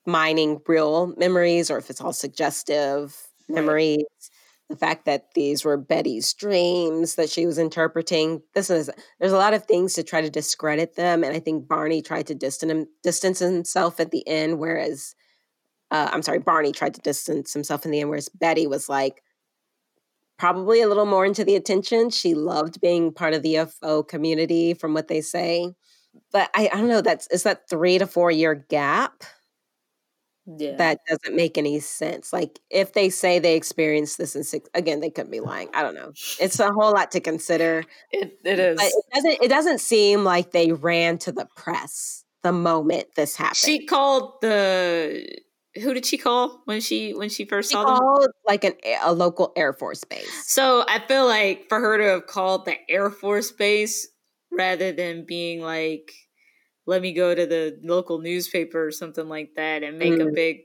mining real memories or if it's all suggestive Right. memories. The fact that these were Betty's dreams that she was interpreting. This is there's a lot of things to try to discredit them, and I think Barney tried to distance him, distance himself at the end, whereas uh, I'm sorry, Barney tried to distance himself in the end, whereas Betty was like probably a little more into the attention. She loved being part of the UFO community, from what they say. But I, I don't know. That's is that three to four year gap Yeah. that doesn't make any sense. Like if they say they experienced this in six, again, they could be lying. I don't know. It's a whole lot to consider. it, it is. But it doesn't. It doesn't seem like they ran to the press the moment this happened. she called the who did she call when she when she first She saw them? like an a local Air Force base. So I feel like for her to have called the Air Force Base rather than being like, let me go to the local newspaper or something like that and make a Mm. big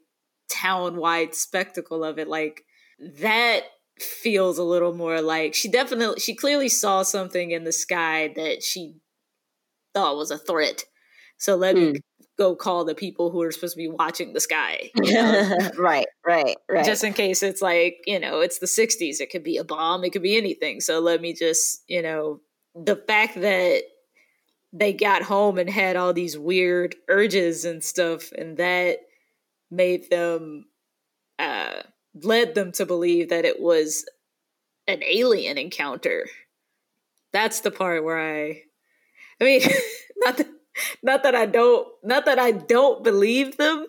town wide spectacle of it, like that feels a little more like she definitely, she clearly saw something in the sky that she thought was a threat. So let me Mm. go call the people who are supposed to be watching the sky. you know? right, right, right. just in case it's like you know it's the 60s it could be a bomb it could be anything so let me just you know the fact that they got home and had all these weird urges and stuff and that made them uh led them to believe that it was an alien encounter that's the part where i i mean not that not that i don't not that i don't believe them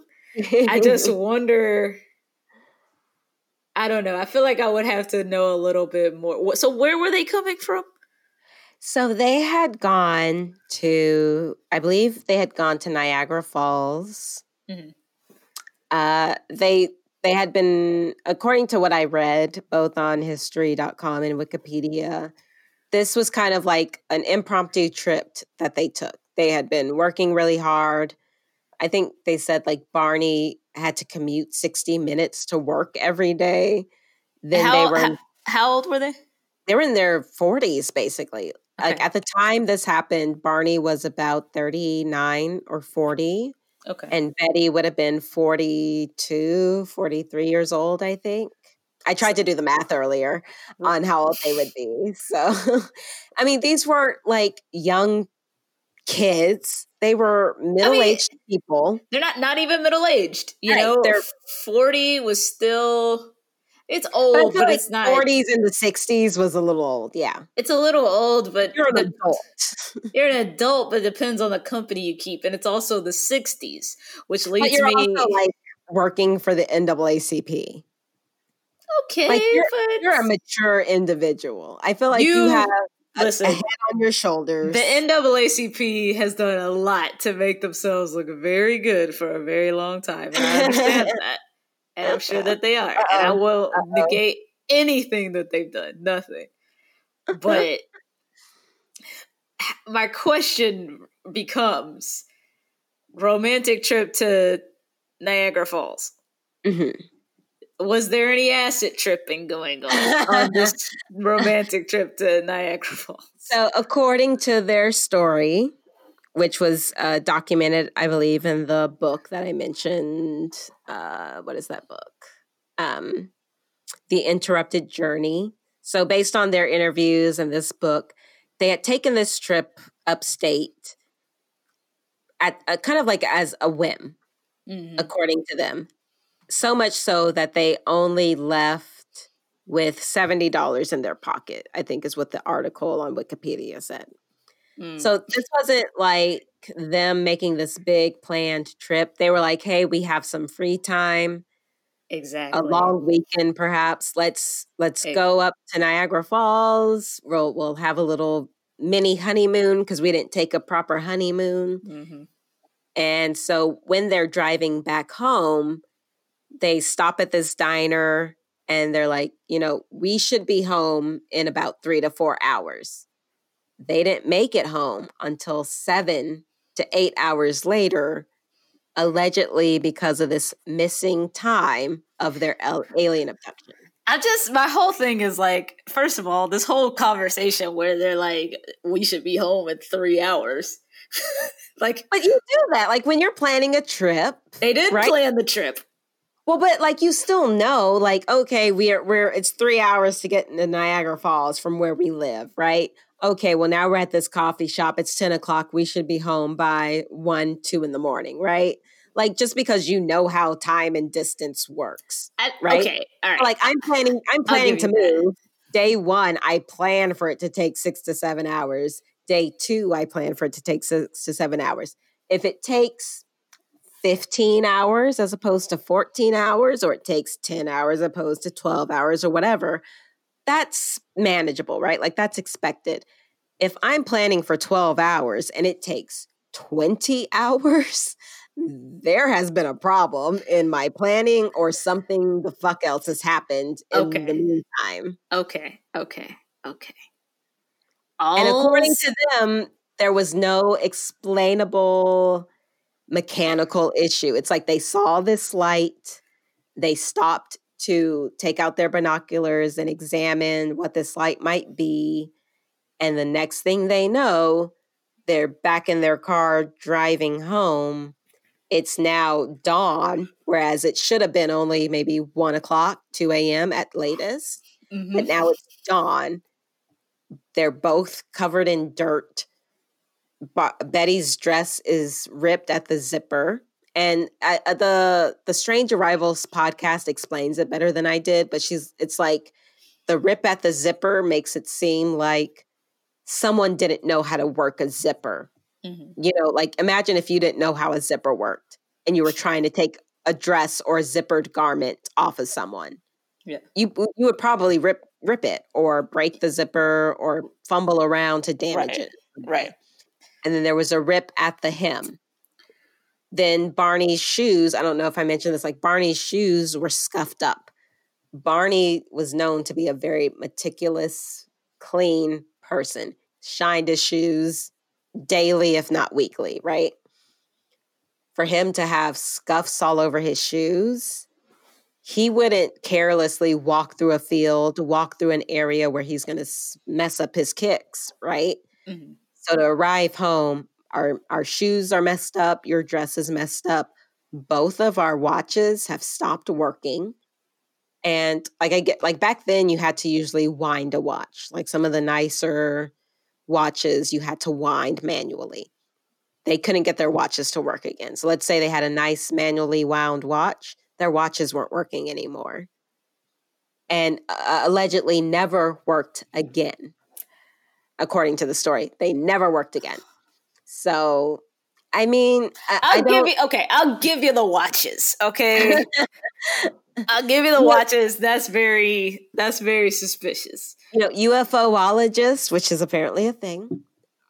I just wonder. I don't know. I feel like I would have to know a little bit more. So, where were they coming from? So they had gone to, I believe they had gone to Niagara Falls. Mhm. Uh, they they had been, according to what I read, both on history.com and Wikipedia, this was kind of like an impromptu trip that they took. They had been working really hard. I think they said like Barney had to commute 60 minutes to work every day. Then how, they were in, how, how old were they? they were in their 40s basically. Like at the time this happened, Barney was about 39 or 40 Okay. and Betty would have been 42, 43 years old, I think. I tried to do the math earlier on how old they would be. So, I mean, these weren't like young kids. They were middle-aged people. They're not not even middle aged. You Right, know, they're- forty was still. It's old, but like it's not. 40s and the 60s was a little old. Yeah. It's a little old, but You're an but adult. You're an adult, but it depends on the company you keep, and it's also the '60s, which But leads you're me. also like working for the NAACP. okay, like, but You're a mature individual. I feel like you, You- have a, a head on your shoulders. The NAACP has done a lot to make themselves look very good for a very long time, and I understand that, and I'm sure that they are, and I Uh-oh. will negate anything that they've done. Nothing, but my question becomes: romantic trip to Niagara Falls. Mhm. Was there any acid tripping going on on this romantic trip to Niagara Falls? So, according to their story, which was uh, documented, I believe, in the book that I mentioned, uh, what is that book? Um, the Interrupted Journey. So, based on their interviews and this book, they had taken this trip upstate at uh, kind of like as a whim. Mhm. according to them. So much so that they only left with $70 in their pocket, I think is what the article on Wikipedia said. Mm. So this wasn't like them making this big planned trip. They were like, hey, we have some free time, exactly. a long weekend perhaps. Let's let's go up to Niagara Falls. We'll we'll have a little mini honeymoon because we didn't take a proper honeymoon. hmm And so when they're driving back home, they stop at this diner and they're like, you know, we should be home in about three to four hours. They didn't make it home until seven to eight hours later, allegedly because of this missing time of their alien abduction. I just my whole thing is like, first of all, this whole conversation where they're like, we should be home in three hours. like But you do that, like when you're planning a trip, they did Right. plan the trip. Well, but like you still know, like, okay, we're we're it's three hours to get into Niagara Falls from where we live, right? Okay, well now we're at this coffee shop. It's 10 o'clock. We should be home by one, two in the morning, right? Like just because you know how time and distance works. I, Right. Okay, all right. Like I'm planning, I'm planning to you that. move. Day one, I plan for it to take six to seven hours. Day two, I plan for it to take six to seven hours. If it takes 15 hours as opposed to 14 hours, or it takes 10 hours opposed to 12 hours or whatever, that's manageable, right? Like that's expected. If I'm planning for 12 hours and it takes 20 hours, there has been a problem in my planning or something the fuck else has happened in Okay. the meantime. okay, okay, okay. And according All to them, there was no explainable mechanical issue. It's like they saw this light, they stopped to take out their binoculars and examine what this light might be. And the next thing they know, they're back in their car driving home. It's now dawn, whereas it should have been only maybe one o'clock, 2 a.m. at latest Mhm. but now it's dawn. They're both covered in dirt. Betty's dress is ripped at the zipper, and uh, uh, the the Strange Arrivals podcast explains it better than I did. But she's it's like the rip at the zipper makes it seem like someone didn't know how to work a zipper. Mhm. You know, like imagine if you didn't know how a zipper worked and you were trying to take a dress or a zippered garment off of someone Yeah. you you would probably rip rip it or break the zipper or fumble around to damage Right. it. Right. And then there was a rip at the hem. Then Barney's shoes, I don't know if I mentioned this, like Barney's shoes were scuffed up. Barney was known to be a very meticulous, clean person, shined his shoes daily, if not weekly, right? For him to have scuffs all over his shoes, he wouldn't carelessly walk through a field, walk through an area where he's going to mess up his kicks, right? Mm-hmm. So to arrive home, our our shoes are messed up, your dress is messed up. Both of our watches have stopped working. And like I get like back then you had to usually wind a watch. Like some of the nicer watches you had to wind manually. They couldn't get their watches to work again. So let's say they had a nice manually wound watch, their watches weren't working anymore. And uh, allegedly never worked again. According to the story, they never worked again. So, I mean, I, will give you okay. I'll give you the watches. Okay, I'll give you the watches. That's very that's very suspicious. You know, UFOologist, which is apparently a thing.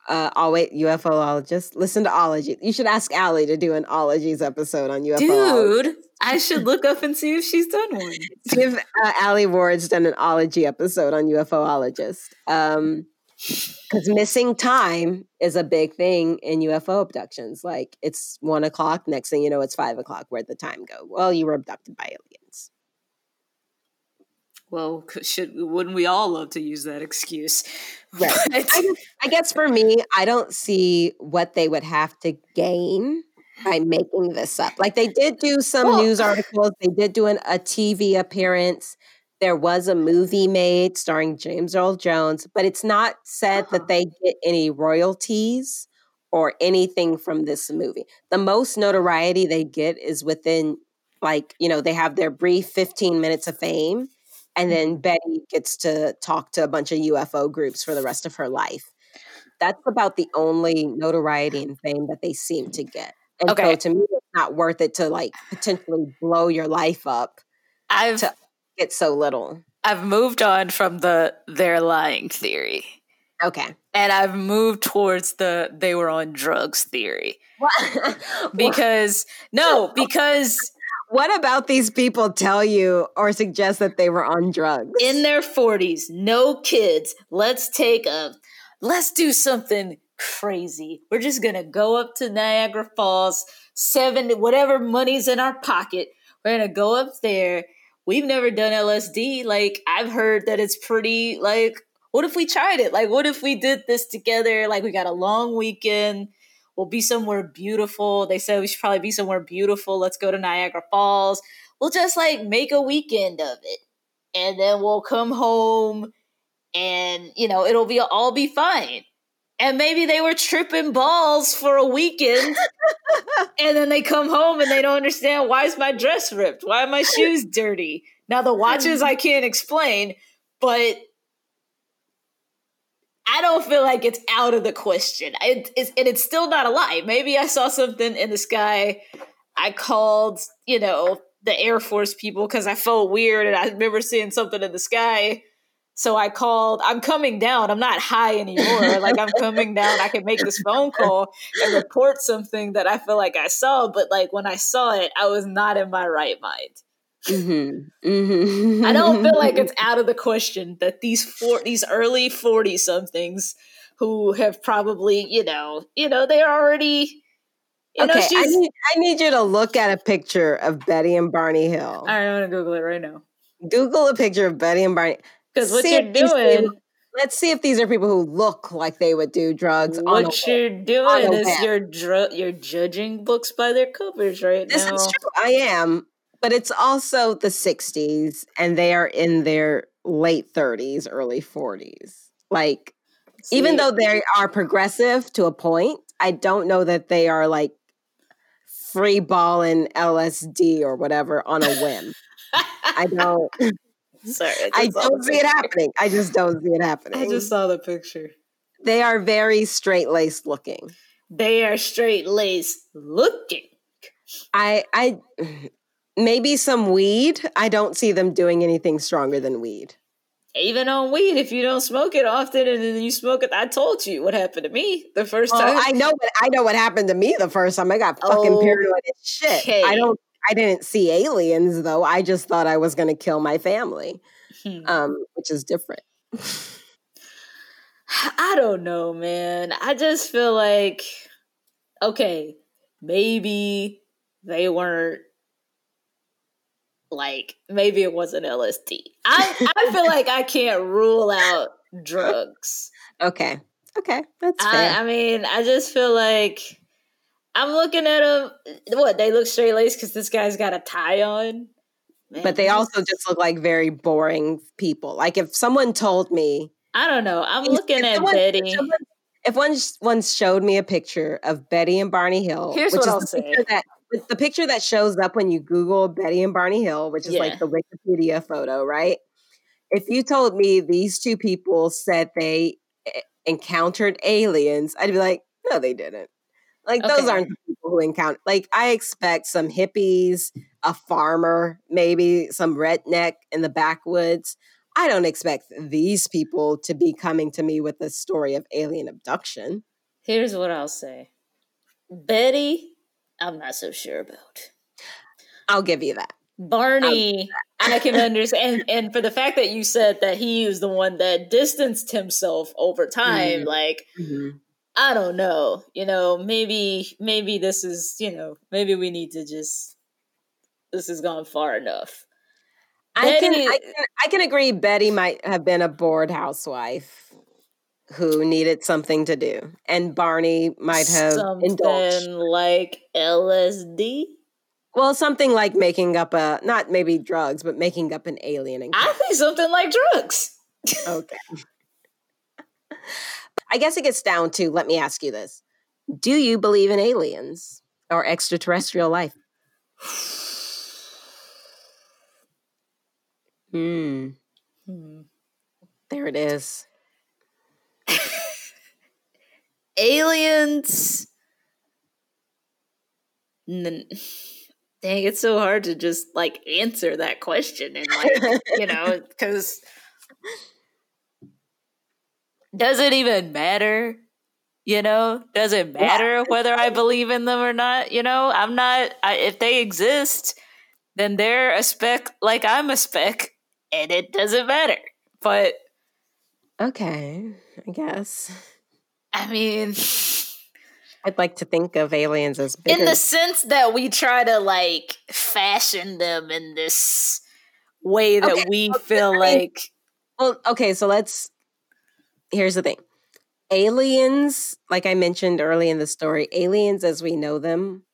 Uh, always UFOologist. Listen to ology. You should ask Allie to do an ologies episode on UFO. Dude, I should look up and see if she's done one. if uh, Allie Ward's done an ology episode on UFOologist. Um, because missing time is a big thing in UFO abductions. Like it's one o'clock, next thing you know, it's five o'clock. Where'd the time go? Well, you were abducted by aliens. Well, should wouldn't we all love to use that excuse? Right. I, guess, I guess for me, I don't see what they would have to gain by making this up. Like they did do some well, news articles, they did do an, a TV appearance there was a movie made starring James Earl Jones, but it's not said oh. that they get any royalties or anything from this movie. The most notoriety they get is within, like, you know, they have their brief 15 minutes of fame, and then mm-hmm. Betty gets to talk to a bunch of UFO groups for the rest of her life. That's about the only notoriety and fame that they seem to get. And okay. so to me, it's not worth it to like potentially blow your life up. I've to get so little. I've moved on from the they're lying theory. Okay. And I've moved towards the they were on drugs theory. because no, because what about these people tell you or suggest that they were on drugs? In their 40s, no kids. Let's take a let's do something crazy. We're just going to go up to Niagara Falls, seven whatever money's in our pocket. We're going to go up there we've never done LSD. Like I've heard that it's pretty like what if we tried it? Like what if we did this together? Like we got a long weekend. We'll be somewhere beautiful. They said we should probably be somewhere beautiful. Let's go to Niagara Falls. We'll just like make a weekend of it. And then we'll come home and you know, it'll be all be fine and maybe they were tripping balls for a weekend. And then they come home and they don't understand why is my dress ripped? Why are my shoes dirty? Now the watches i can't explain but i don't feel like it's out of the question. It, it's, and it's still not a lie. Maybe i saw something in the sky. I called you know the air force people because i felt weird and i remember seeing something in the sky so I called, I'm coming down. I'm not high anymore. like I'm coming down. I can make this phone call and report something that I feel like I saw. But like when I saw it, I was not in my right mind. Mm-hmm. Mm-hmm. I don't feel like it's out of the question that these four, these early 40 somethings who have probably, you know, you know, they're already, you okay, know, I need, I need you to look at a picture of Betty and Barney Hill. I'm to Google it right now. Google a picture of Betty and Barney. Because what you're doing. Let's see if these are people who look like they would do drugs. What you're doing is you're dr- you're judging books by their covers right this now. This is true. I am, but it's also the '60s, and they are in their late 30s, early 40s. Like, see. even though they are progressive to a point, I don't know that they are like free balling LSD or whatever on a whim. I don't. Sorry, I, I don't see it happening. I just don't see it happening. I just saw the picture. They are very straight laced looking. They are straight laced looking. I I maybe some weed. I don't see them doing anything stronger than weed. even on weed, if you don't smoke it often and then you smoke it, I told you what happened to me the first Oh, time. I know what I know what happened to me the first time. I got fucking Oh, paranoid as shit. I don't I didn't see aliens though. I just thought I was gonna kill my family. Hmm. Um, which is different. I don't know, man. I just feel like okay, maybe they weren't like maybe it wasn't LSD. I I feel like I can't rule out drugs. Okay. Okay. That's I, fair. I mean, I just feel like I'm looking at them. What they look straight laced because this guy's got a tie on. Man, but they also just look like very boring people. Like if someone told me I don't know. I'm if- looking if at someone- Betty. If, someone- if one once showed me a picture of Betty and Barney Hill, Here's which what is I'll the say. picture that the picture that shows up when you Google Betty and Barney Hill, which is Yeah. like the Wikipedia photo, right? If you told me these two people said they eh, encountered aliens, I'd be like, no, they didn't. Like those aren't the people who encounter. Like I expect some hippies, a farmer, maybe some redneck in the backwoods. I don't expect these people to be coming to me with a story of alien abduction. Here's what I'll say. Betty, I'm not so sure about. I'll give you that. Barney, I can understand. And, and for the fact that you said that he was the one that distanced himself over time, Mhm. like, I don't know. You know, maybe, maybe this is, you know, maybe we need to just, this has gone far enough. I can, I can I can agree Betty might have been a bored housewife who needed something to do. And Barney might have Something indulged. like LSD. Well, something like making up a not maybe drugs, but making up an alien I think something like drugs. Okay. I guess it gets down to let me ask you this. Do you believe in aliens or extraterrestrial life? Hmm. Hmm. There it is. aliens N- dang it's so hard to just like answer that question and like you know because does it even matter you know does it matter whether i believe in them or not you know i'm not I, if they exist then they're a speck like i'm a speck and it doesn't matter but Okay, I guess. i mean I'd like to think of aliens as bigger. in the sense that we try to like fashion them in this way that Okay, we feel I mean- like well, okay, so let's. Here's the thing aliens, like I mentioned early in the story, aliens as we know them,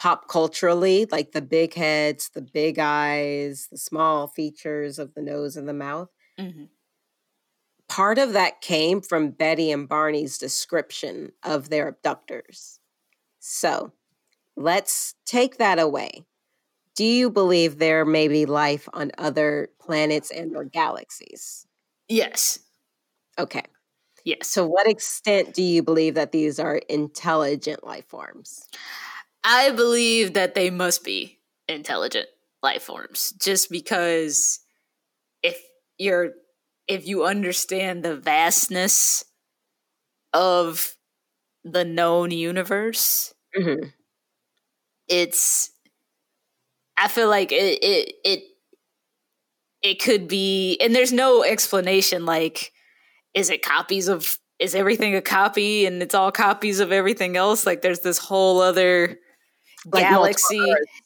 pop culturally, like the big heads, the big eyes, the small features of the nose and the mouth. Mhm. part of that came from Betty and Barney's description of their abductors. So let's take that away. Do you believe there may be life on other planets and or galaxies? yes Okay. yes So what extent do you believe that these are intelligent life forms? i believe that they must be intelligent life forms just because if you're if you understand the vastness of the known universe Mhm. it's i feel like it it it it could be and there's no explanation like is it copies of is everything a copy and it's all copies of everything else? Like there's this whole other Like galaxy.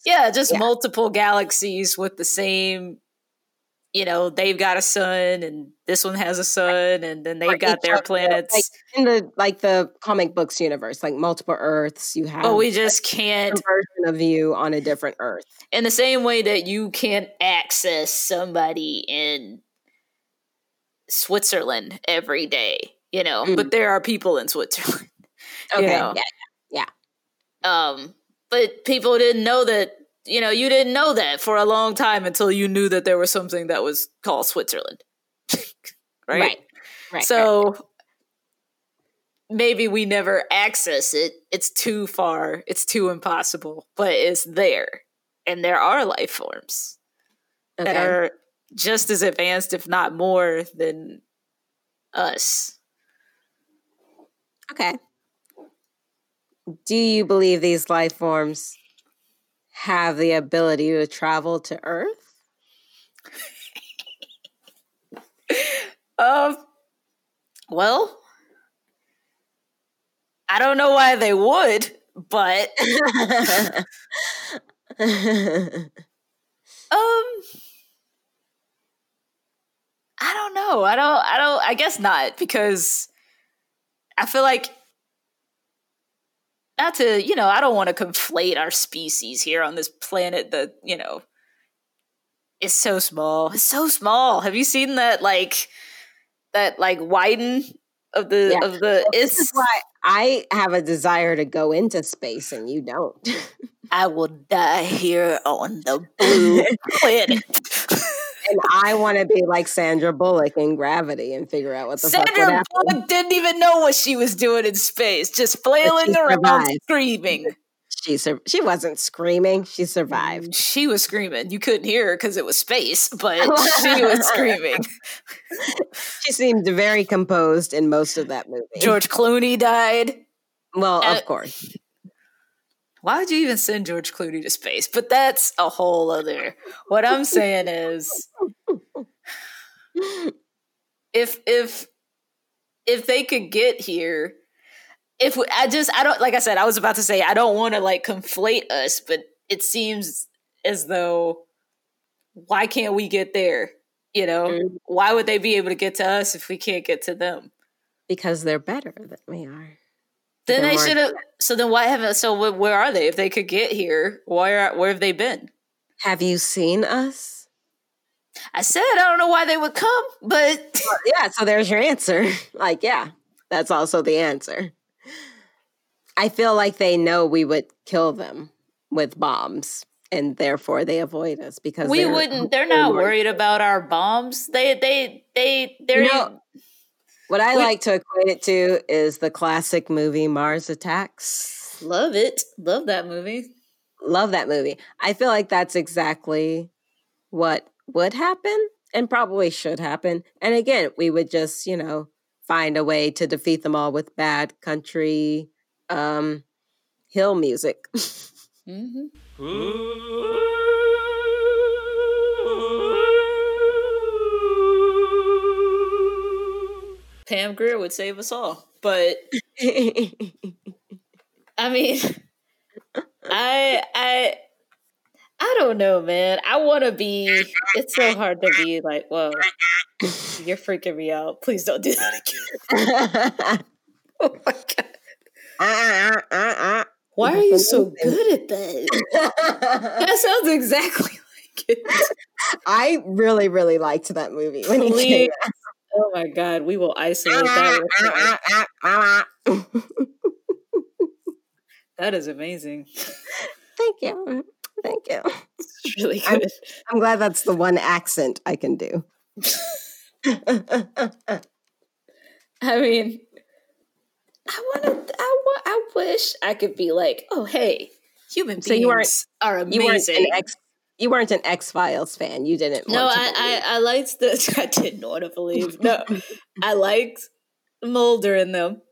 yeah just Yeah. multiple galaxies with the same you know they've got a sun and this one has a sun and then they've For got their planets Like in the like the comic books universe, like multiple Earths, you have but we just can't version of you on a different Earth. in the same way that you can't access somebody in Switzerland every day, you know, Mm. but there are people in Switzerland. Okay. know. Yeah. Um, but people didn't know that, you know, you didn't know that for a long time until you knew that there was something that was called Switzerland. right? Right. Right. So maybe we never access it. It's too far. It's too impossible, but it's there. And there are life forms Okay. that are just as advanced, if not more, than us. Okay. Do you believe these life forms have the ability to travel to Earth? Um, well, I don't know why they would, but um, I don't know. I don't. I don't. I guess not because I feel like not to. You know, I don't want to conflate our species here on this planet. That you know is so small. It's so small. Have you seen that? Like that. Like widen of the Yeah. of the. this is why I have a desire to go into space and you don't. I will die here on the blue planet. And I want to be like Sandra Bullock in Gravity and figure out what the Sandra. Bullock didn't even know what she was doing in space, just flailing around, survived. screaming. She sur- she wasn't screaming. She survived. She was screaming. You couldn't hear her because it was space, but she was screaming. She seemed very composed in most of that movie. George Clooney died. well, uh, of course. Why would you even send George Clooney to space? But that's a whole other. What I'm saying is, if if if they could get here, if we, I just I don't like I said I was about to say I don't want to like conflate us, but it seems as though why can't we get there? You know, Mm. why would they be able to get to us if we can't get to them? Because they're better than we are. Then they should have. So then why haven't? So where are they? If they could get here, where where have they been? Have you seen us? I said I don't know why they would come, but Yeah, so there's your answer. Like, yeah, that's also the answer. I feel like they know we would kill them with bombs, and therefore they avoid us because we they're wouldn't. They're not worried about our bombs. They they they they're know, What I We- like to equate it to is the classic movie Mars Attacks. love it. Love that movie. Love that movie. I feel like that's exactly what would happen and probably should happen. And again, we would just, you know, find a way to defeat them all with bad country um hill music. hmm Pam Grier would save us all, but I mean, I I I don't know, man. I want to be. It's so hard to be like, whoa, you're freaking me out. Please don't do that again. Oh my god, uh, uh, uh, why are you so good at that? That sounds exactly like it. I really, really liked that movie when Please. Oh my god, we will isolate that. Ah, ah, ah, that is amazing. Thank you. Thank you. It's really I'm- good. I'm glad that's the one accent I can do. I mean, I want to. I want. I wish I could be like, oh hey, human So you beings are You weren't amazing. an. You weren't an X Files fan. You didn't. no, I, I I liked the. I didn't want to believe. No, I liked Mulder in them,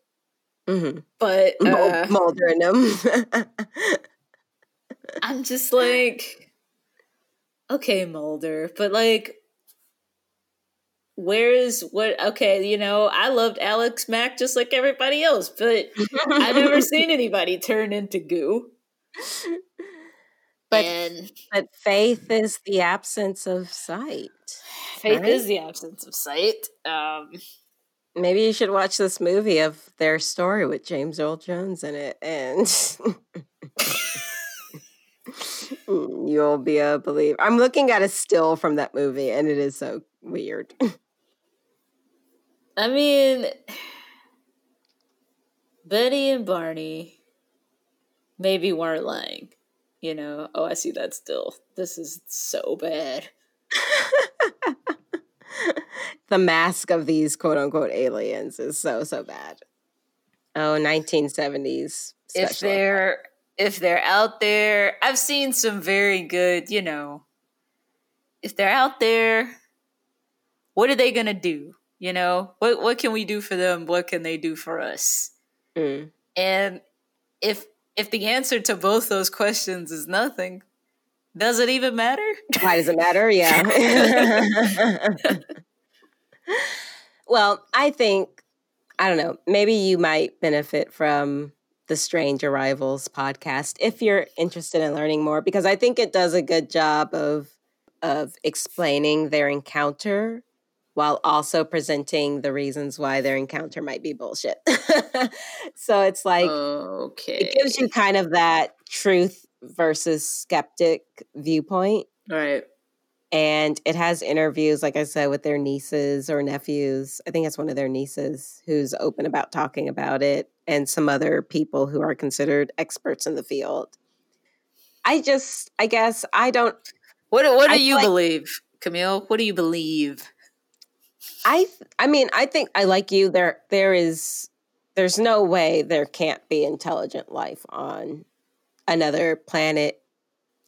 mm-hmm. but uh, Mulder in them. I'm just like, okay, Mulder, but like, where's what? Okay, you know, I loved Alex Mack just like everybody else, but I've never seen anybody turn into goo. But- and but faith is the absence of sight. faith right? is the absence of sight. Um, Maybe you should watch this movie of their story with James Earl Jones in it, and you'll be a believer. I'm looking at a still from that movie, and it is so weird. I mean, Betty and Barney maybe weren't lying. You know, oh, I see that still. This is so bad. the mask of these quote unquote aliens is so so bad. Oh, 1970s. if they're if they're out there i've seen some very good you know if they're out there what are they gonna do? You know, what what can we do for them? What can they do for us? Mm. And if if the answer to both those questions is nothing, does it even matter? Why does it matter? Yeah. well, I think, I don't know, maybe you might benefit from the Strange Arrivals podcast if you're interested in learning more, because I think it does a good job of of explaining their encounter while also presenting the reasons why their encounter might be bullshit. so it's like okay, it gives you kind of that truth versus skeptic viewpoint. right. And it has interviews, like I said, with their nieces or nephews. I think it's one of their nieces who's open about talking about it, and some other people who are considered experts in the field. I just, I guess, I don't, What do- what do I you like- believe, Camille? What do you believe? I, I mean, I think I like you. There, there is, there's no way there can't be intelligent life on another planet,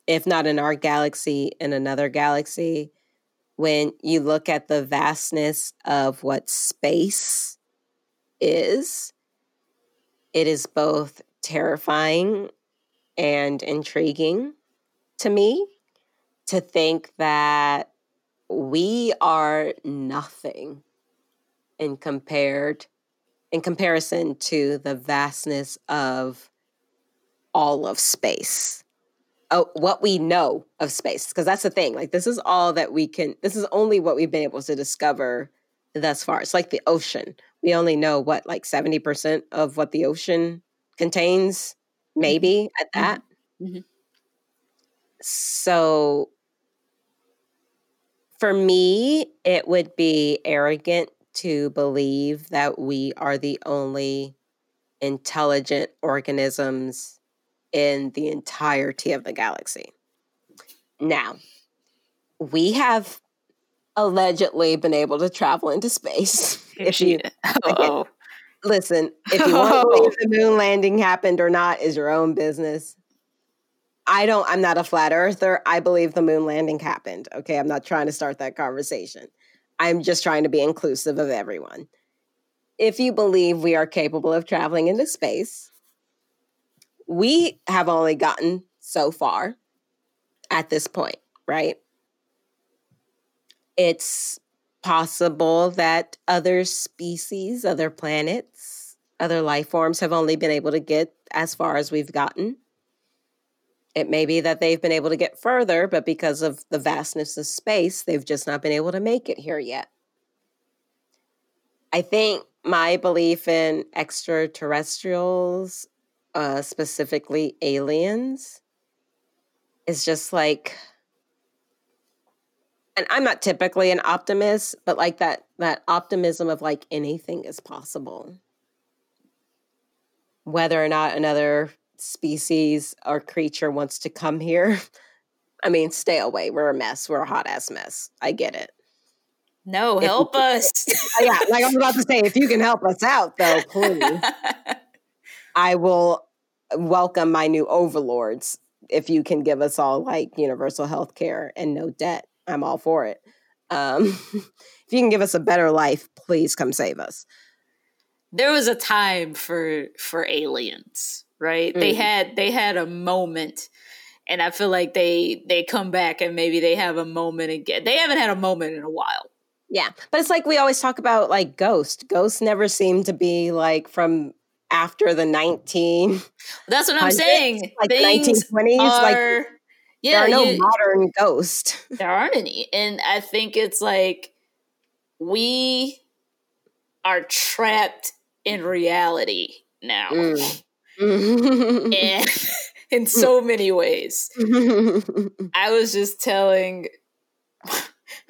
if not in our galaxy, in another galaxy. When you look at the vastness of what space is, it is both terrifying and intriguing to me to think that we are nothing in compared in comparison to the vastness of all of space oh, what we know of space because that's the thing like this is all that we can this is only what we've been able to discover thus far. It's like the ocean. We only know what like 70% of what the ocean contains mm-hmm. maybe at mm-hmm. that. Mhm. so for me it would be arrogant to believe that we are the only intelligent organisms in the entirety of the galaxy. Now, we have allegedly been able to travel into space. if you oh, listen, if you want to believe the moon landing happened or not is your own business. I don't, I'm not a flat earther. I believe the moon landing happened. Okay. I'm not trying to start that conversation. I'm just trying to be inclusive of everyone. If you believe we are capable of traveling into space, we have only gotten so far at this point, right? It's possible that other species, other planets, other life forms have only been able to get as far as we've gotten. It may be that they've been able to get further, but because of the vastness of space, they've just not been able to make it here yet. I think my belief in extraterrestrials, uh, specifically aliens, is just like, and I'm not typically an optimist, but like that that optimism of like anything is possible. Whether or not another species or creature wants to come here, I mean, stay away. We're a mess. We're a hot ass mess. I get it. no, If you- help us. Uh, yeah, like I was about to say, if you can help us out, though, please, I will welcome my new overlords. If you can give us all like universal health care and no debt, I'm all for it. Um, if you can give us a better life, please come save us. there was a time for for aliens, right? They Mm. had they had a moment and I feel like they they come back and maybe they have a moment again. They haven't had a moment in a while. Yeah, but it's like we always talk about like Ghost. Ghosts never seem to be like from after the 19 That's what I'm saying. like Things 1920s. like are there are no you- modern ghost. there aren't any. And I think it's like we are trapped in reality now. Mm. Mm. And in so many ways. I was just telling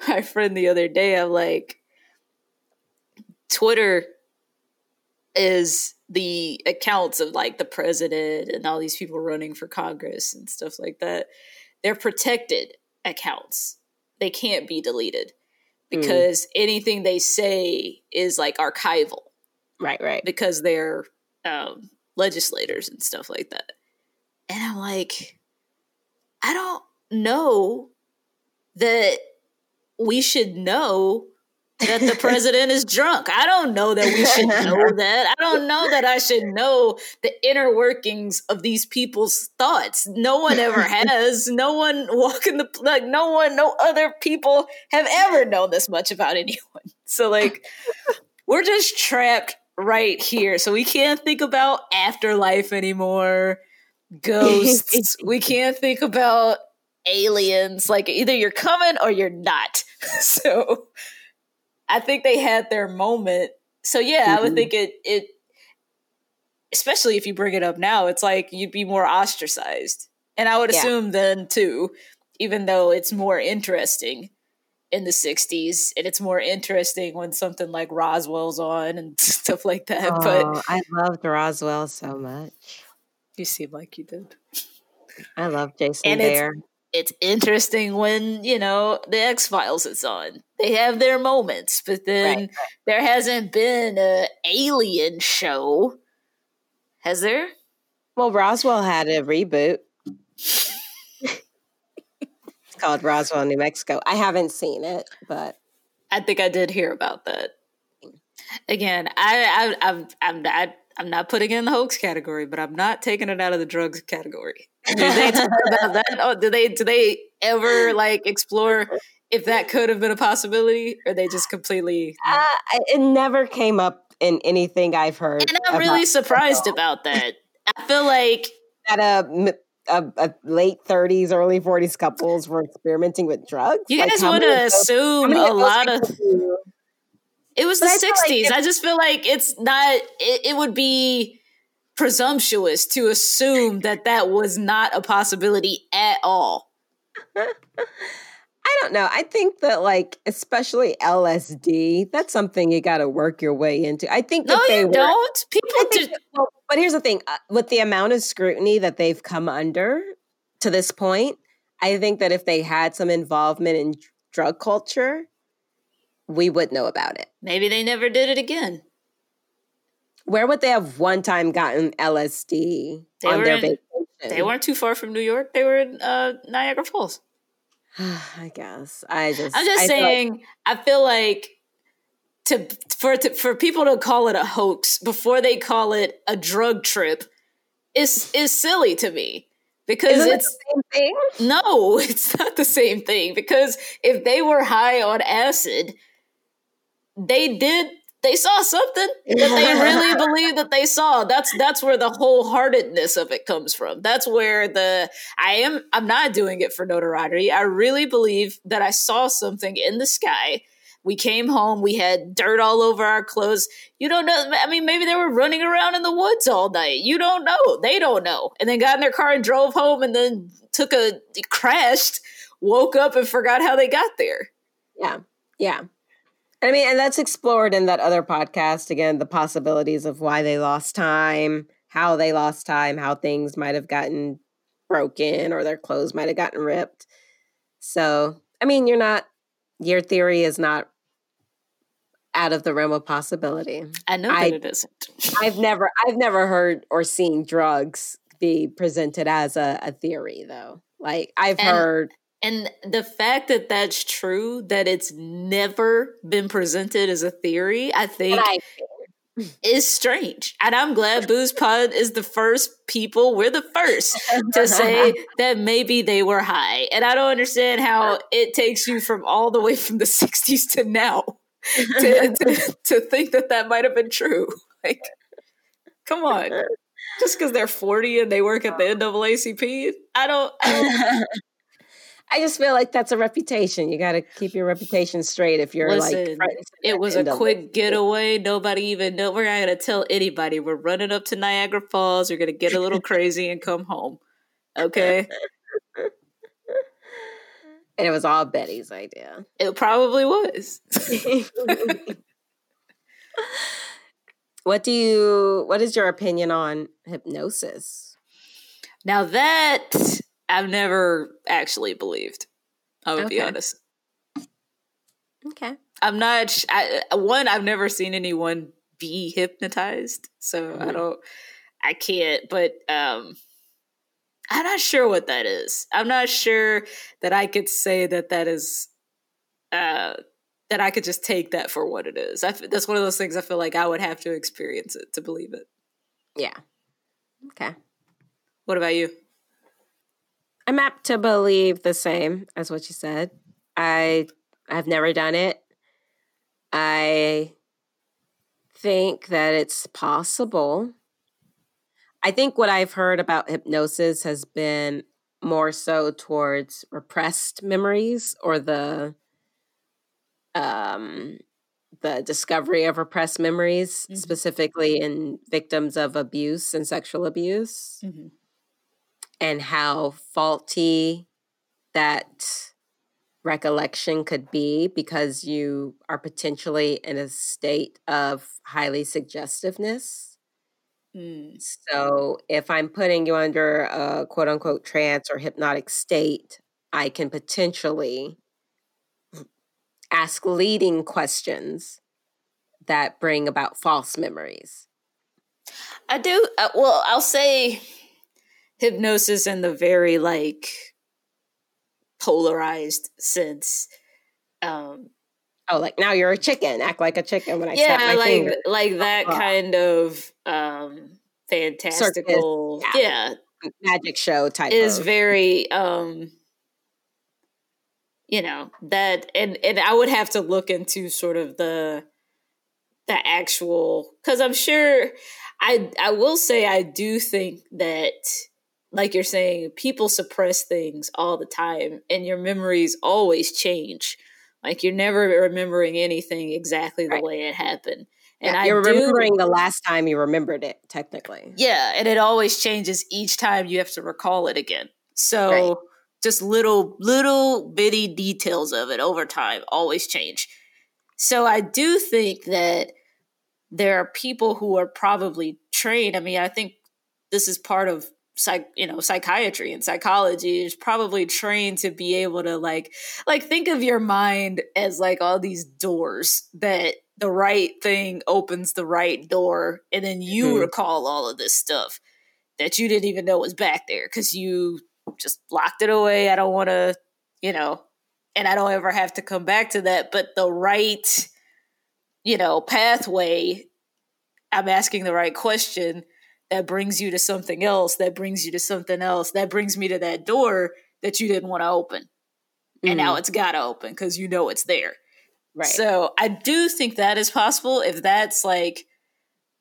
my friend the other day, I'm like, Twitter is the accounts of like the president and all these people running for Congress and stuff like that. They're protected accounts. They can't be deleted because anything they say is like archival right, right. because they're um, legislators and stuff like that. And I'm like, I don't know that we should know that the president is drunk. I don't know that we should know that. I don't know that I should know the inner workings of these people's thoughts. No one ever has. No one walking the like no one no other people have ever known this much about anyone. So like we're just trapped right here. So we can't think about afterlife anymore. Ghosts. we can't think about aliens. Like either you're coming or you're not. so I think they had their moment. So yeah, mm-hmm. I would mm-hmm. think it it especially if you bring it up now, it's like you'd be more ostracized. And I would yeah. assume then too, even though it's more interesting in the 60s and it's more interesting when something like Roswell's on and stuff like that. Oh, but I loved Roswell so much. You seem like you did. I love Jason and Behr. It's, it's interesting when, you know, the X Files is on. They have their moments, but then right, right. there hasn't been a alien show. Has there? Well, Roswell had a reboot called Roswell, New Mexico. I haven't seen it, but I think I did hear about that. Again, I, I I'm I'm not I'm not putting it in the hoax category, but I'm not taking it out of the drugs category. Do they talk about that? Oh, do they do they ever like explore if that could have been a possibility, or they just completely? Uh, it never came up in anything I've heard, and I'm really surprised about that. I feel like at a a, a, late 30s, early 40s couples were experimenting with drugs. You guys like, would assume a lot of. It was but the I 60s. Like I just feel like it's not, it, it would be presumptuous to assume that that was not a possibility at all. I don't know. I think that like especially LSD, that's something you got to work your way into. I think no, you were, don't. People do. Well, but here's the thing: uh, with the amount of scrutiny that they've come under to this point, I think that if they had some involvement in drug culture, we would know about it. Maybe they never did it again. Where would they have one time gotten LSD they on their in, vacation? They weren't too far from New York. They were in uh, Niagara Falls. I guess I just I'm just I saying like- I feel like to for to, for people to call it a hoax before they call it a drug trip is is silly to me because Isn't it's it the same thing. No, it's not the same thing because if they were high on acid, they did they saw something that they really believe that they saw. That's that's where the wholeheartedness of it comes from. That's where the I am I'm not doing it for notoriety. I really believe that I saw something in the sky. We came home, we had dirt all over our clothes. You don't know. I mean, maybe they were running around in the woods all night. You don't know. They don't know. And then got in their car and drove home and then took a crashed, woke up and forgot how they got there. Yeah. Yeah. I mean, and that's explored in that other podcast again, the possibilities of why they lost time, how they lost time, how things might have gotten broken or their clothes might have gotten ripped. So, I mean, you're not, your theory is not out of the realm of possibility. I know that I, it isn't. I've never, I've never heard or seen drugs be presented as a, a theory, though. Like I've and, heard and the fact that that's true, that it's never been presented as a theory, I think is strange. And I'm glad Booze Pod is the first people, we're the first to say that maybe they were high. And I don't understand how it takes you from all the way from the 60s to now to, to, to think that that might have been true. Like, come on. Just because they're 40 and they work at the NAACP, I don't, I don't I just feel like that's a reputation. You got to keep your reputation straight if you're Listen, like. It was a quick getaway. Nobody even know. We're not going to tell anybody. We're running up to Niagara Falls. We're going to get a little crazy and come home. Okay. And it was all Betty's idea. It probably was. what do you? What is your opinion on hypnosis? Now that I've never actually believed. I would okay. be honest. Okay. I'm not. I, one, I've never seen anyone be hypnotized, so mm-hmm. I don't. I can't. But um, I'm not sure what that is. I'm not sure that I could say that that is uh that I could just take that for what it is. I f- that's one of those things I feel like I would have to experience it to believe it. Yeah. Okay. What about you? I'm apt to believe the same as what you said. I I've never done it. I think that it's possible. I think what I've heard about hypnosis has been more so towards repressed memories or the um the discovery of repressed memories Mhm. specifically in victims of abuse and sexual abuse Mm-hmm. and how faulty that recollection could be because you are potentially in a state of highly suggestiveness. Mm. So, if I'm putting you under a quote unquote trance or hypnotic state, I can potentially ask leading questions that bring about false memories. I do. Uh, well, I'll say hypnosis in the very like polarized sense. Um, Oh, like now you're a chicken, act like a chicken when I yeah, snap my like finger. like that Uh, kind of um, fantastical. yeah. yeah, Magic show type is of. very um you know that and and i would have to look into sort of the the actual because i'm sure i i will say i do think that like you're saying people suppress things all the time and your memories always change like you're never remembering anything exactly the Right. way it happened and Yeah, i you're do, remembering the last time you remembered it, technically. yeah, and it always changes each time you have to recall it again. So Right. just little little bitty details of it over time always change. So I do think that there are people who are probably trained. I mean, I think this is part of psych, you know, psychiatry and psychology is probably trained to be able to like like think of your mind as like all these doors that the right thing opens the right door and then you Mhm. recall all of this stuff that you didn't even know was back there cuz you just locked it away. I don't want to, you know, and I don't ever have to come back to that, but the right you know, pathway I'm asking the right question that brings you to something else, that brings you to something else, that brings me to that door that you didn't want to open. And now it's got to open because you know it's there. right. So I do think that is possible if that's like,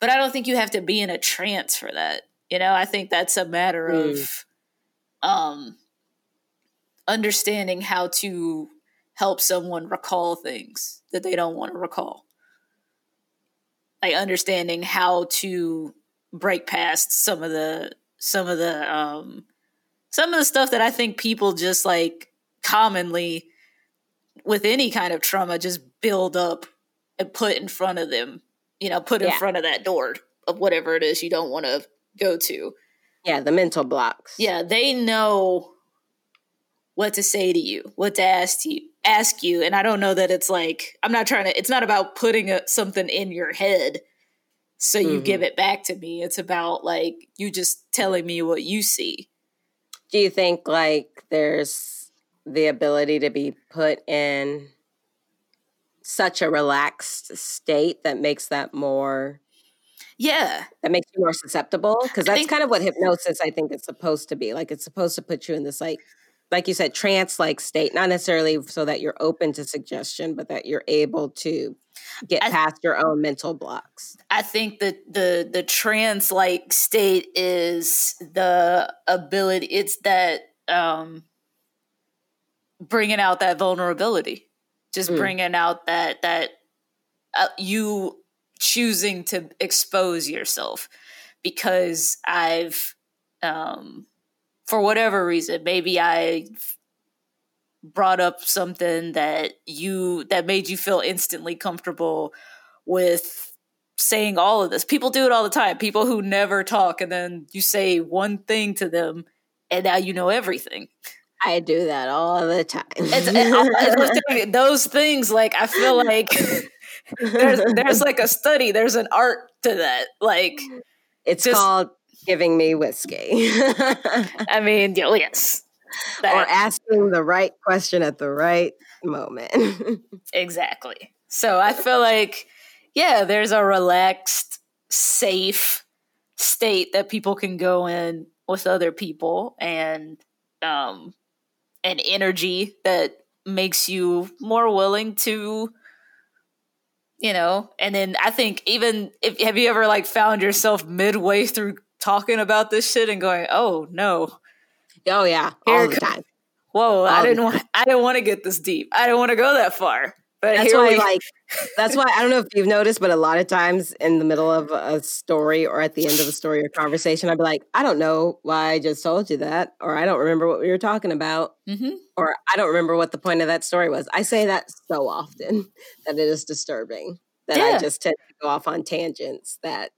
but I don't think you have to be in a trance for that. You know, I think that's a matter of um, understanding how to help someone recall things that they don't want to recall. Like understanding how to break past some of the some of the um some of the stuff that I think people just like commonly with any kind of trauma just build up and put in front of them, you know, put in Yeah. front of that door of whatever it is you don't want to go to. yeah, the mental blocks. Yeah, they know what to say to you, what to ask you, ask you, and I don't know that it's like I'm not trying to. It's not about putting a, something in your head so you Mhm. give it back to me. It's about like you just telling me what you see. Do you think like there's the ability to be put in such a relaxed state that makes that more Yeah, that makes you more susceptible? Because that's think- kind of what hypnosis I think is supposed to be. Like it's supposed to put you in this like like you said, trance like state, not necessarily so that you're open to suggestion, but that you're able to get I- past your own mental blocks. I think that the the trance like state is the ability. It's that um bringing out that vulnerability, just Mm. bringing out that that uh, you choosing to expose yourself because I've um for whatever reason maybe I brought up something that you that made you feel instantly comfortable with saying all of this. People do it all the time. People who never talk and then you say one thing to them and now you know everything. I do that all the time. It's, and I'll- it's those things like I feel like there's there's like a study, there's an art to that. Like It's just- called giving me whiskey. I mean, yes. or That- asking the right question at the right moment. Exactly. So I feel like, yeah, there's a relaxed, safe state that people can go in with other people and um an energy that makes you more willing to you know and then i think even if have you ever like found yourself midway through talking about this shit and going oh no oh yeah, Here all it the comes. time. whoa i Um, didn't want i didn't want to get this deep i didn't want to go that far but That's here why, we like, that's why I don't know if you've noticed, but a lot of times in the middle of a story or at the end of a story or conversation, I'd be like, I don't know why I just told you that, or I don't remember what we were talking about, Mhm. or I don't remember what the point of that story was. I say that so often that it is disturbing that Yeah. I just tend to go off on tangents that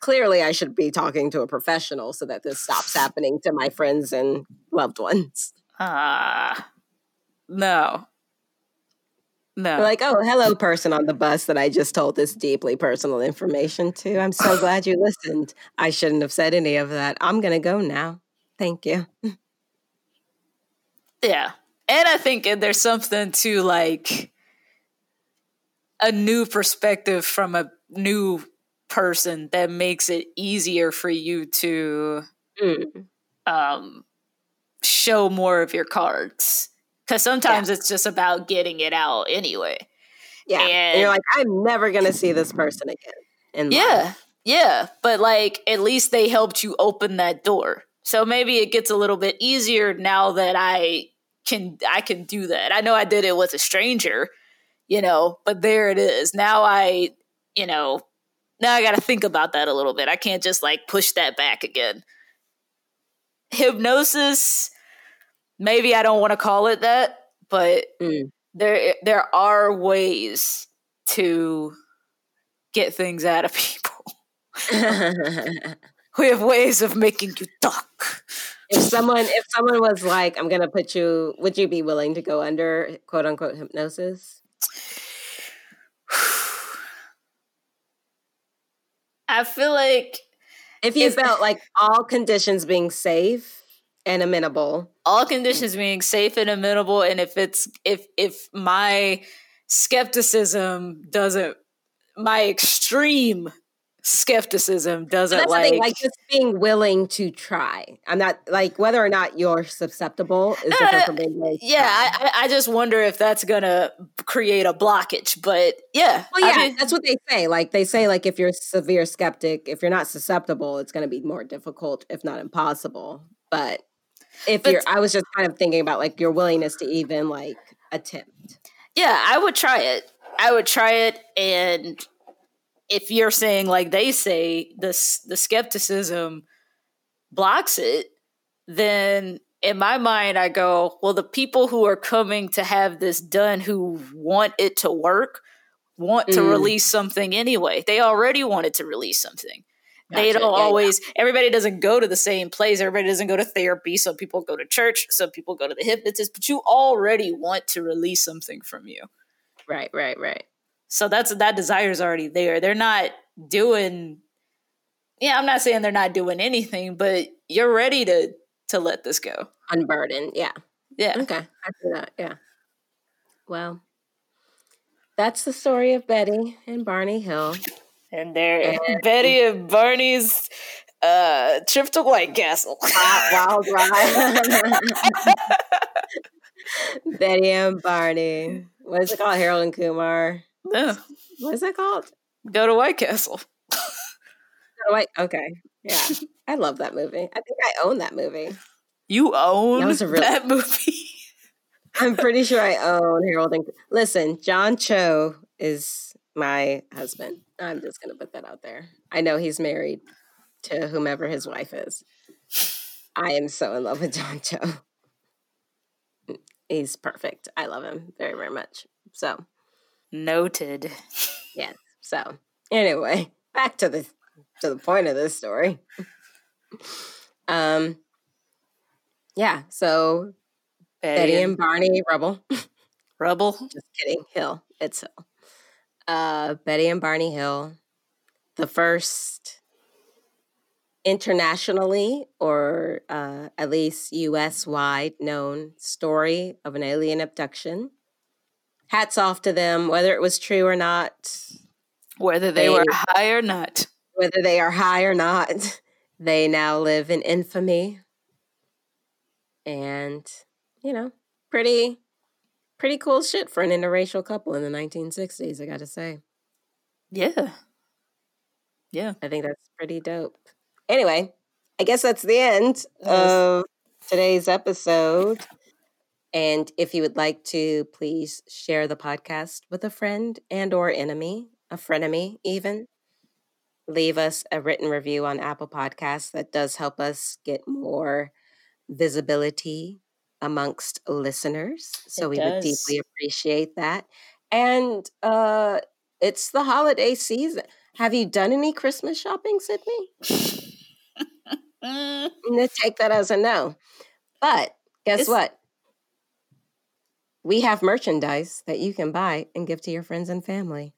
clearly I should be talking to a professional so that this stops happening to my friends and loved ones. Ah, no, no. They're like, oh, hello, person on the bus that I just told this deeply personal information to. I'm so glad you listened. I shouldn't have said any of that. I'm going to go now. Thank you. yeah, and I think there's something to like a new perspective from a new person that makes it easier for you to Mm. um, show more of your cards. Because sometimes it's just about getting it out anyway. Yeah. And, you're like, I'm never going to see this person again. In life." Yeah, yeah, but like at least they helped you open that door. So maybe it gets a little bit easier now that I can I can do that. I know I did it with a stranger, you know, but there it is. Now I, you know, now I got to think about that a little bit. I can't just like push that back again. Hypnosis maybe I don't want to call it that, but Mm. there there are ways to get things out of people. We have ways of making you talk. if someone if someone was like, I'm going to put you, would you be willing to go under quote unquote hypnosis? I feel like If you felt like all conditions being safe and amenable. all conditions being safe and amenable, and if it's if if my skepticism doesn't, my extreme skepticism doesn't That's like, like just being willing to try. I'm not like whether or not you're susceptible is uh, different from being to yeah. I, I I just wonder if that's gonna create a blockage. But yeah, Well, I yeah, mean- that's what they say. Like they say, like if you're a severe skeptic, if you're not susceptible, it's to be more difficult, if not impossible. But if But- you're, I was just kind of thinking about like your willingness to even like attempt. Yeah, I would try it. I would try it, and if you're saying like they say, the the skepticism blocks it, then in my mind, I go, well, the people who are coming to have this done, who want it to work, want to Mm. release something anyway. They already wanted to release something. They don't Yeah, yeah. always. Everybody doesn't go to the same place. Everybody doesn't go to therapy. Some people go to church. Some people go to the hypnotist. But you already want to release something from you. Right, right, right. So that's that desire is already there. They're not doing. Yeah, I'm not saying they're not doing anything, but you're ready to to let this go. Unburden. Yeah. Yeah. Okay. I see that. Yeah. Well, that's the story of Betty and Barney Hill. And there, Betty and Barney's uh, trip to White Castle. Wild ride. Betty and Barney. What is it called? Harold and Kumar. Yeah, What is that called? go to White Castle. Oh, wait. Okay. Yeah. I love that movie. I think I own that movie. You own That was a really- that movie. I'm pretty sure I own Harold and Listen, John Cho is my husband. I'm just going to put that out there. I know he's married to whomever his wife is. I am so in love with John Cho. He's perfect. I love him very, very much. So, Noted. yes. So, anyway, back to the to the point of this story. Um yeah, so Betty and Barney Rubble. Rubble. Just kidding. Hill. It's Hill. Uh, Betty and Barney Hill. The first internationally or uh, at least US wide known story of an alien abduction. Hats off to them, whether it was true or not, Whether they, They- were high or not. whether they are high or not, they now live in infamy. And, you know, pretty pretty cool shit for an interracial couple in the 1960s, I got to say. Yeah. Yeah. I think that's pretty dope. Anyway, I guess that's the end of today's episode. And if you would like to please share the podcast with a friend and or enemy, a frenemy even, leave us a written review on Apple Podcasts. That does help us get more visibility amongst listeners. So It we would deeply appreciate that. And uh it's the holiday season. Have you done any Christmas shopping, Sydney? I'm gonna take that as a no. But guess It's- what? We have merchandise that you can buy and give to your friends and family.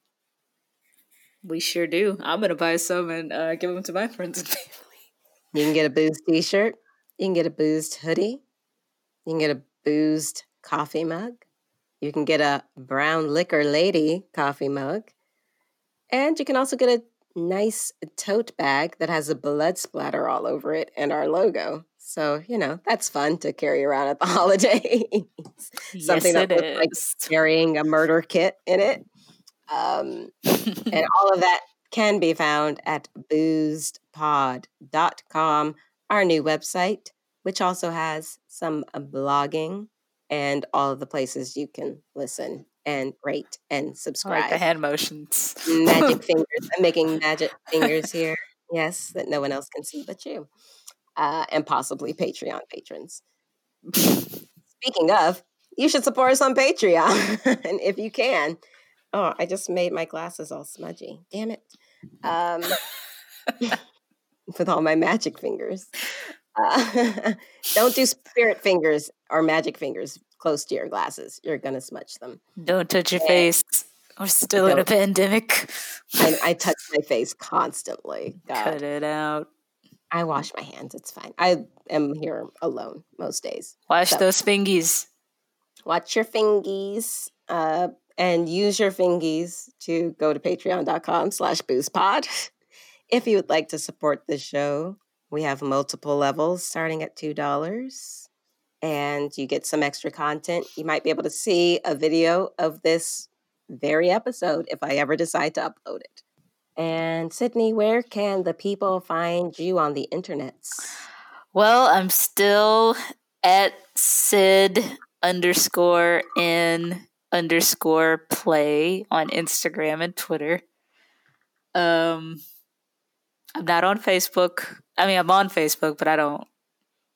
we sure do. I'm gonna buy some and uh, give them to my friends and family. You can get a boozed t-shirt. You can get a boozed hoodie. You can get a boozed coffee mug. You can get a brown liquor lady coffee mug. And you can also get a nice tote bag that has a blood splatter all over it and our logo. So, you know, that's fun to carry around at the holidays. Something yes, that it looks like carrying a murder kit in it. Um, and all of that can be found at boozedpod.com, our new website, which also has some uh, blogging and all of the places you can listen and rate and I like subscribe. the hand motions. magic fingers. I'm making magic fingers here. Yes, that no one else can see but you. Uh, and possibly Patreon patrons. Speaking of, you should support us on Patreon. and if you can. Oh, I just made my glasses all smudgy. Damn it. Um, with all my magic fingers. Uh, don't do spirit fingers or magic fingers close to your glasses. You're going to smudge them. Don't touch your Yeah. face. We're still in a pandemic. I, I touch my face constantly. God. Cut it out. I wash my hands. It's fine. I am here alone most days. Wash So- those fingies. Watch your fingies uh, and use your fingies to go to patreon.com slash boostpod. If you would like to support the show, we have multiple levels starting at $2 and you get some extra content. You might be able to see a video of this very episode if I ever decide to upload it. And Sydney, where can the people find you on the internets? Well, I'm still at Sid underscore in underscore play on Instagram and Twitter. Um, I'm not on Facebook. I mean, I'm on Facebook, but I don't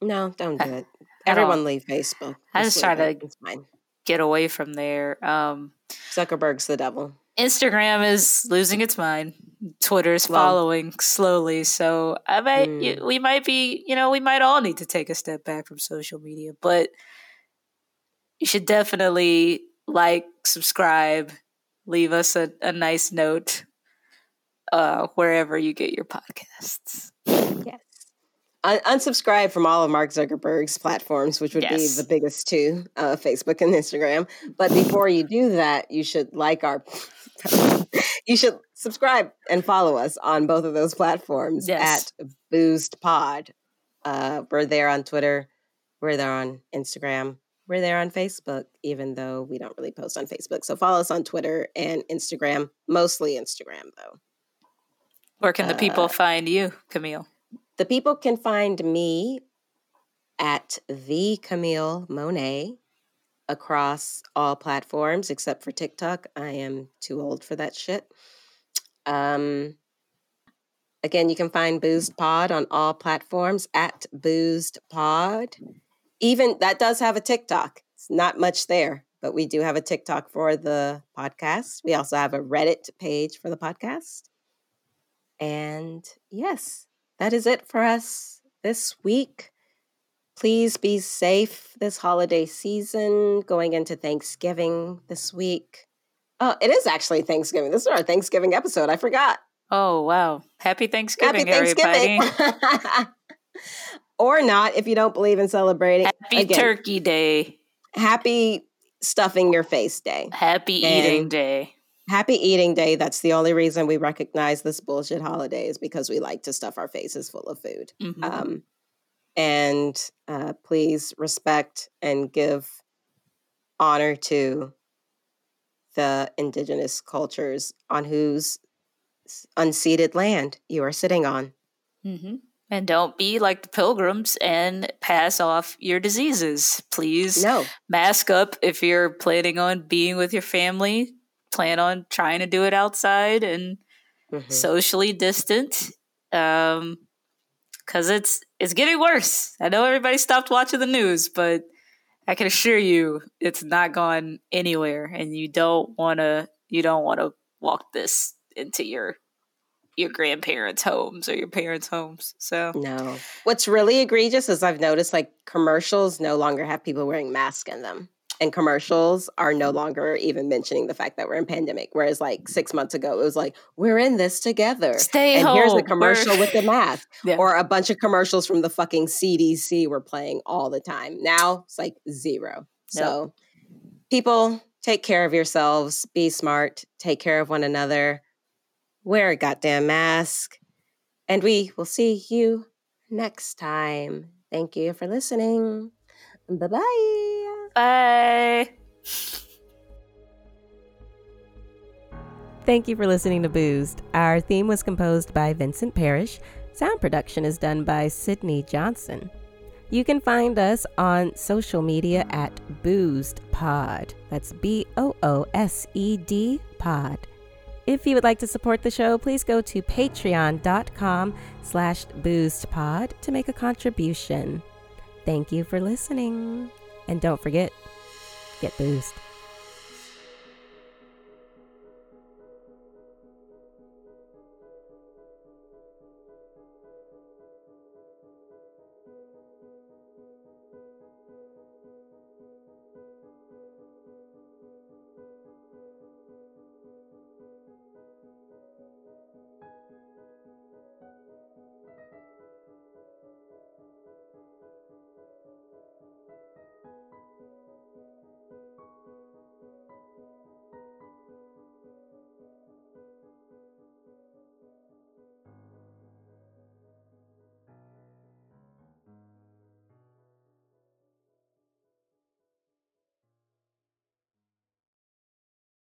No, don't do it. Everyone leave Facebook. I just try it. to- get away from there. Um, Zuckerberg's the devil. Instagram is losing its mind. Twitter's Well- following slowly. So I might, Mm. we might be, you know, we might all need to take a step back from social media, but you should definitely like, subscribe, leave us a, a nice note uh, wherever you get your podcasts. Yes. Un- unsubscribe from all of Mark Zuckerberg's platforms, which would Yes. be the biggest two, uh, Facebook and Instagram. But before you do that, you should like our. you should subscribe and follow us on both of those platforms Yes. at Boozed Pod. Uh, we're there on Twitter. We're there on Instagram. We're there on Facebook, even though we don't really post on Facebook. So follow us on Twitter and Instagram, mostly Instagram, though. Where can the Uh, people find you, Camille? The people can find me at the Camille Monet across all platforms except for TikTok. I am too old for that shit. Um, again, you can find Boozed Pod on all platforms at Boozed Pod. Even that does have a TikTok. It's not much there, but we do have a TikTok for the podcast. We also have a Reddit page for the podcast. And yes, that is it for us this week. Please be safe this holiday season, going into Thanksgiving this week. Oh, it is actually Thanksgiving. This is our Thanksgiving episode. I forgot. Oh wow! Happy Thanksgiving, Happy Thanksgiving. everybody! or not if you don't believe in celebrating. Happy Again, Turkey Day! Happy stuffing your face day. Happy And- Eating Day! Happy eating day. That's the only reason we recognize this bullshit holiday is because we like to stuff our faces full of food. Mhm. Um, and uh, please respect and give honor to the indigenous cultures on whose unceded land you are sitting on. hmm And don't be like the pilgrims and pass off your diseases. Please No, mask up if you're planning on being with your family. Plan on trying to do it outside and Mhm. socially distant. Um, because it's it's getting worse. I know everybody stopped watching the news, but I can assure you it's not gone anywhere, and you don't want to you don't want to walk this into your your grandparents' homes or your parents' homes. So no. What's really egregious is I've noticed like commercials no longer have people wearing masks in them. And commercials are no longer even mentioning the fact that we're in pandemic. Whereas like six months ago, it was like, we're in this together. Stay and home. here's the We're- commercial with the mask. Yeah. Or a bunch of commercials from the fucking CDC were playing all the time. Now it's like zero. So people take care of yourselves, be smart, take care of one another, wear a goddamn mask, and we will see you next time. Thank you for listening. Bye bye. Bye. Thank you for listening to Boozed. Our theme was composed by Vincent Parrish. Sound production is done by Sydney Johnson. You can find us on social media at Boozed Pod. That's B O O S E D Pod. If you would like to support the show, please go to patreon.com slash boostpod to make a contribution. Thank you for listening. And don't forget, get boozed.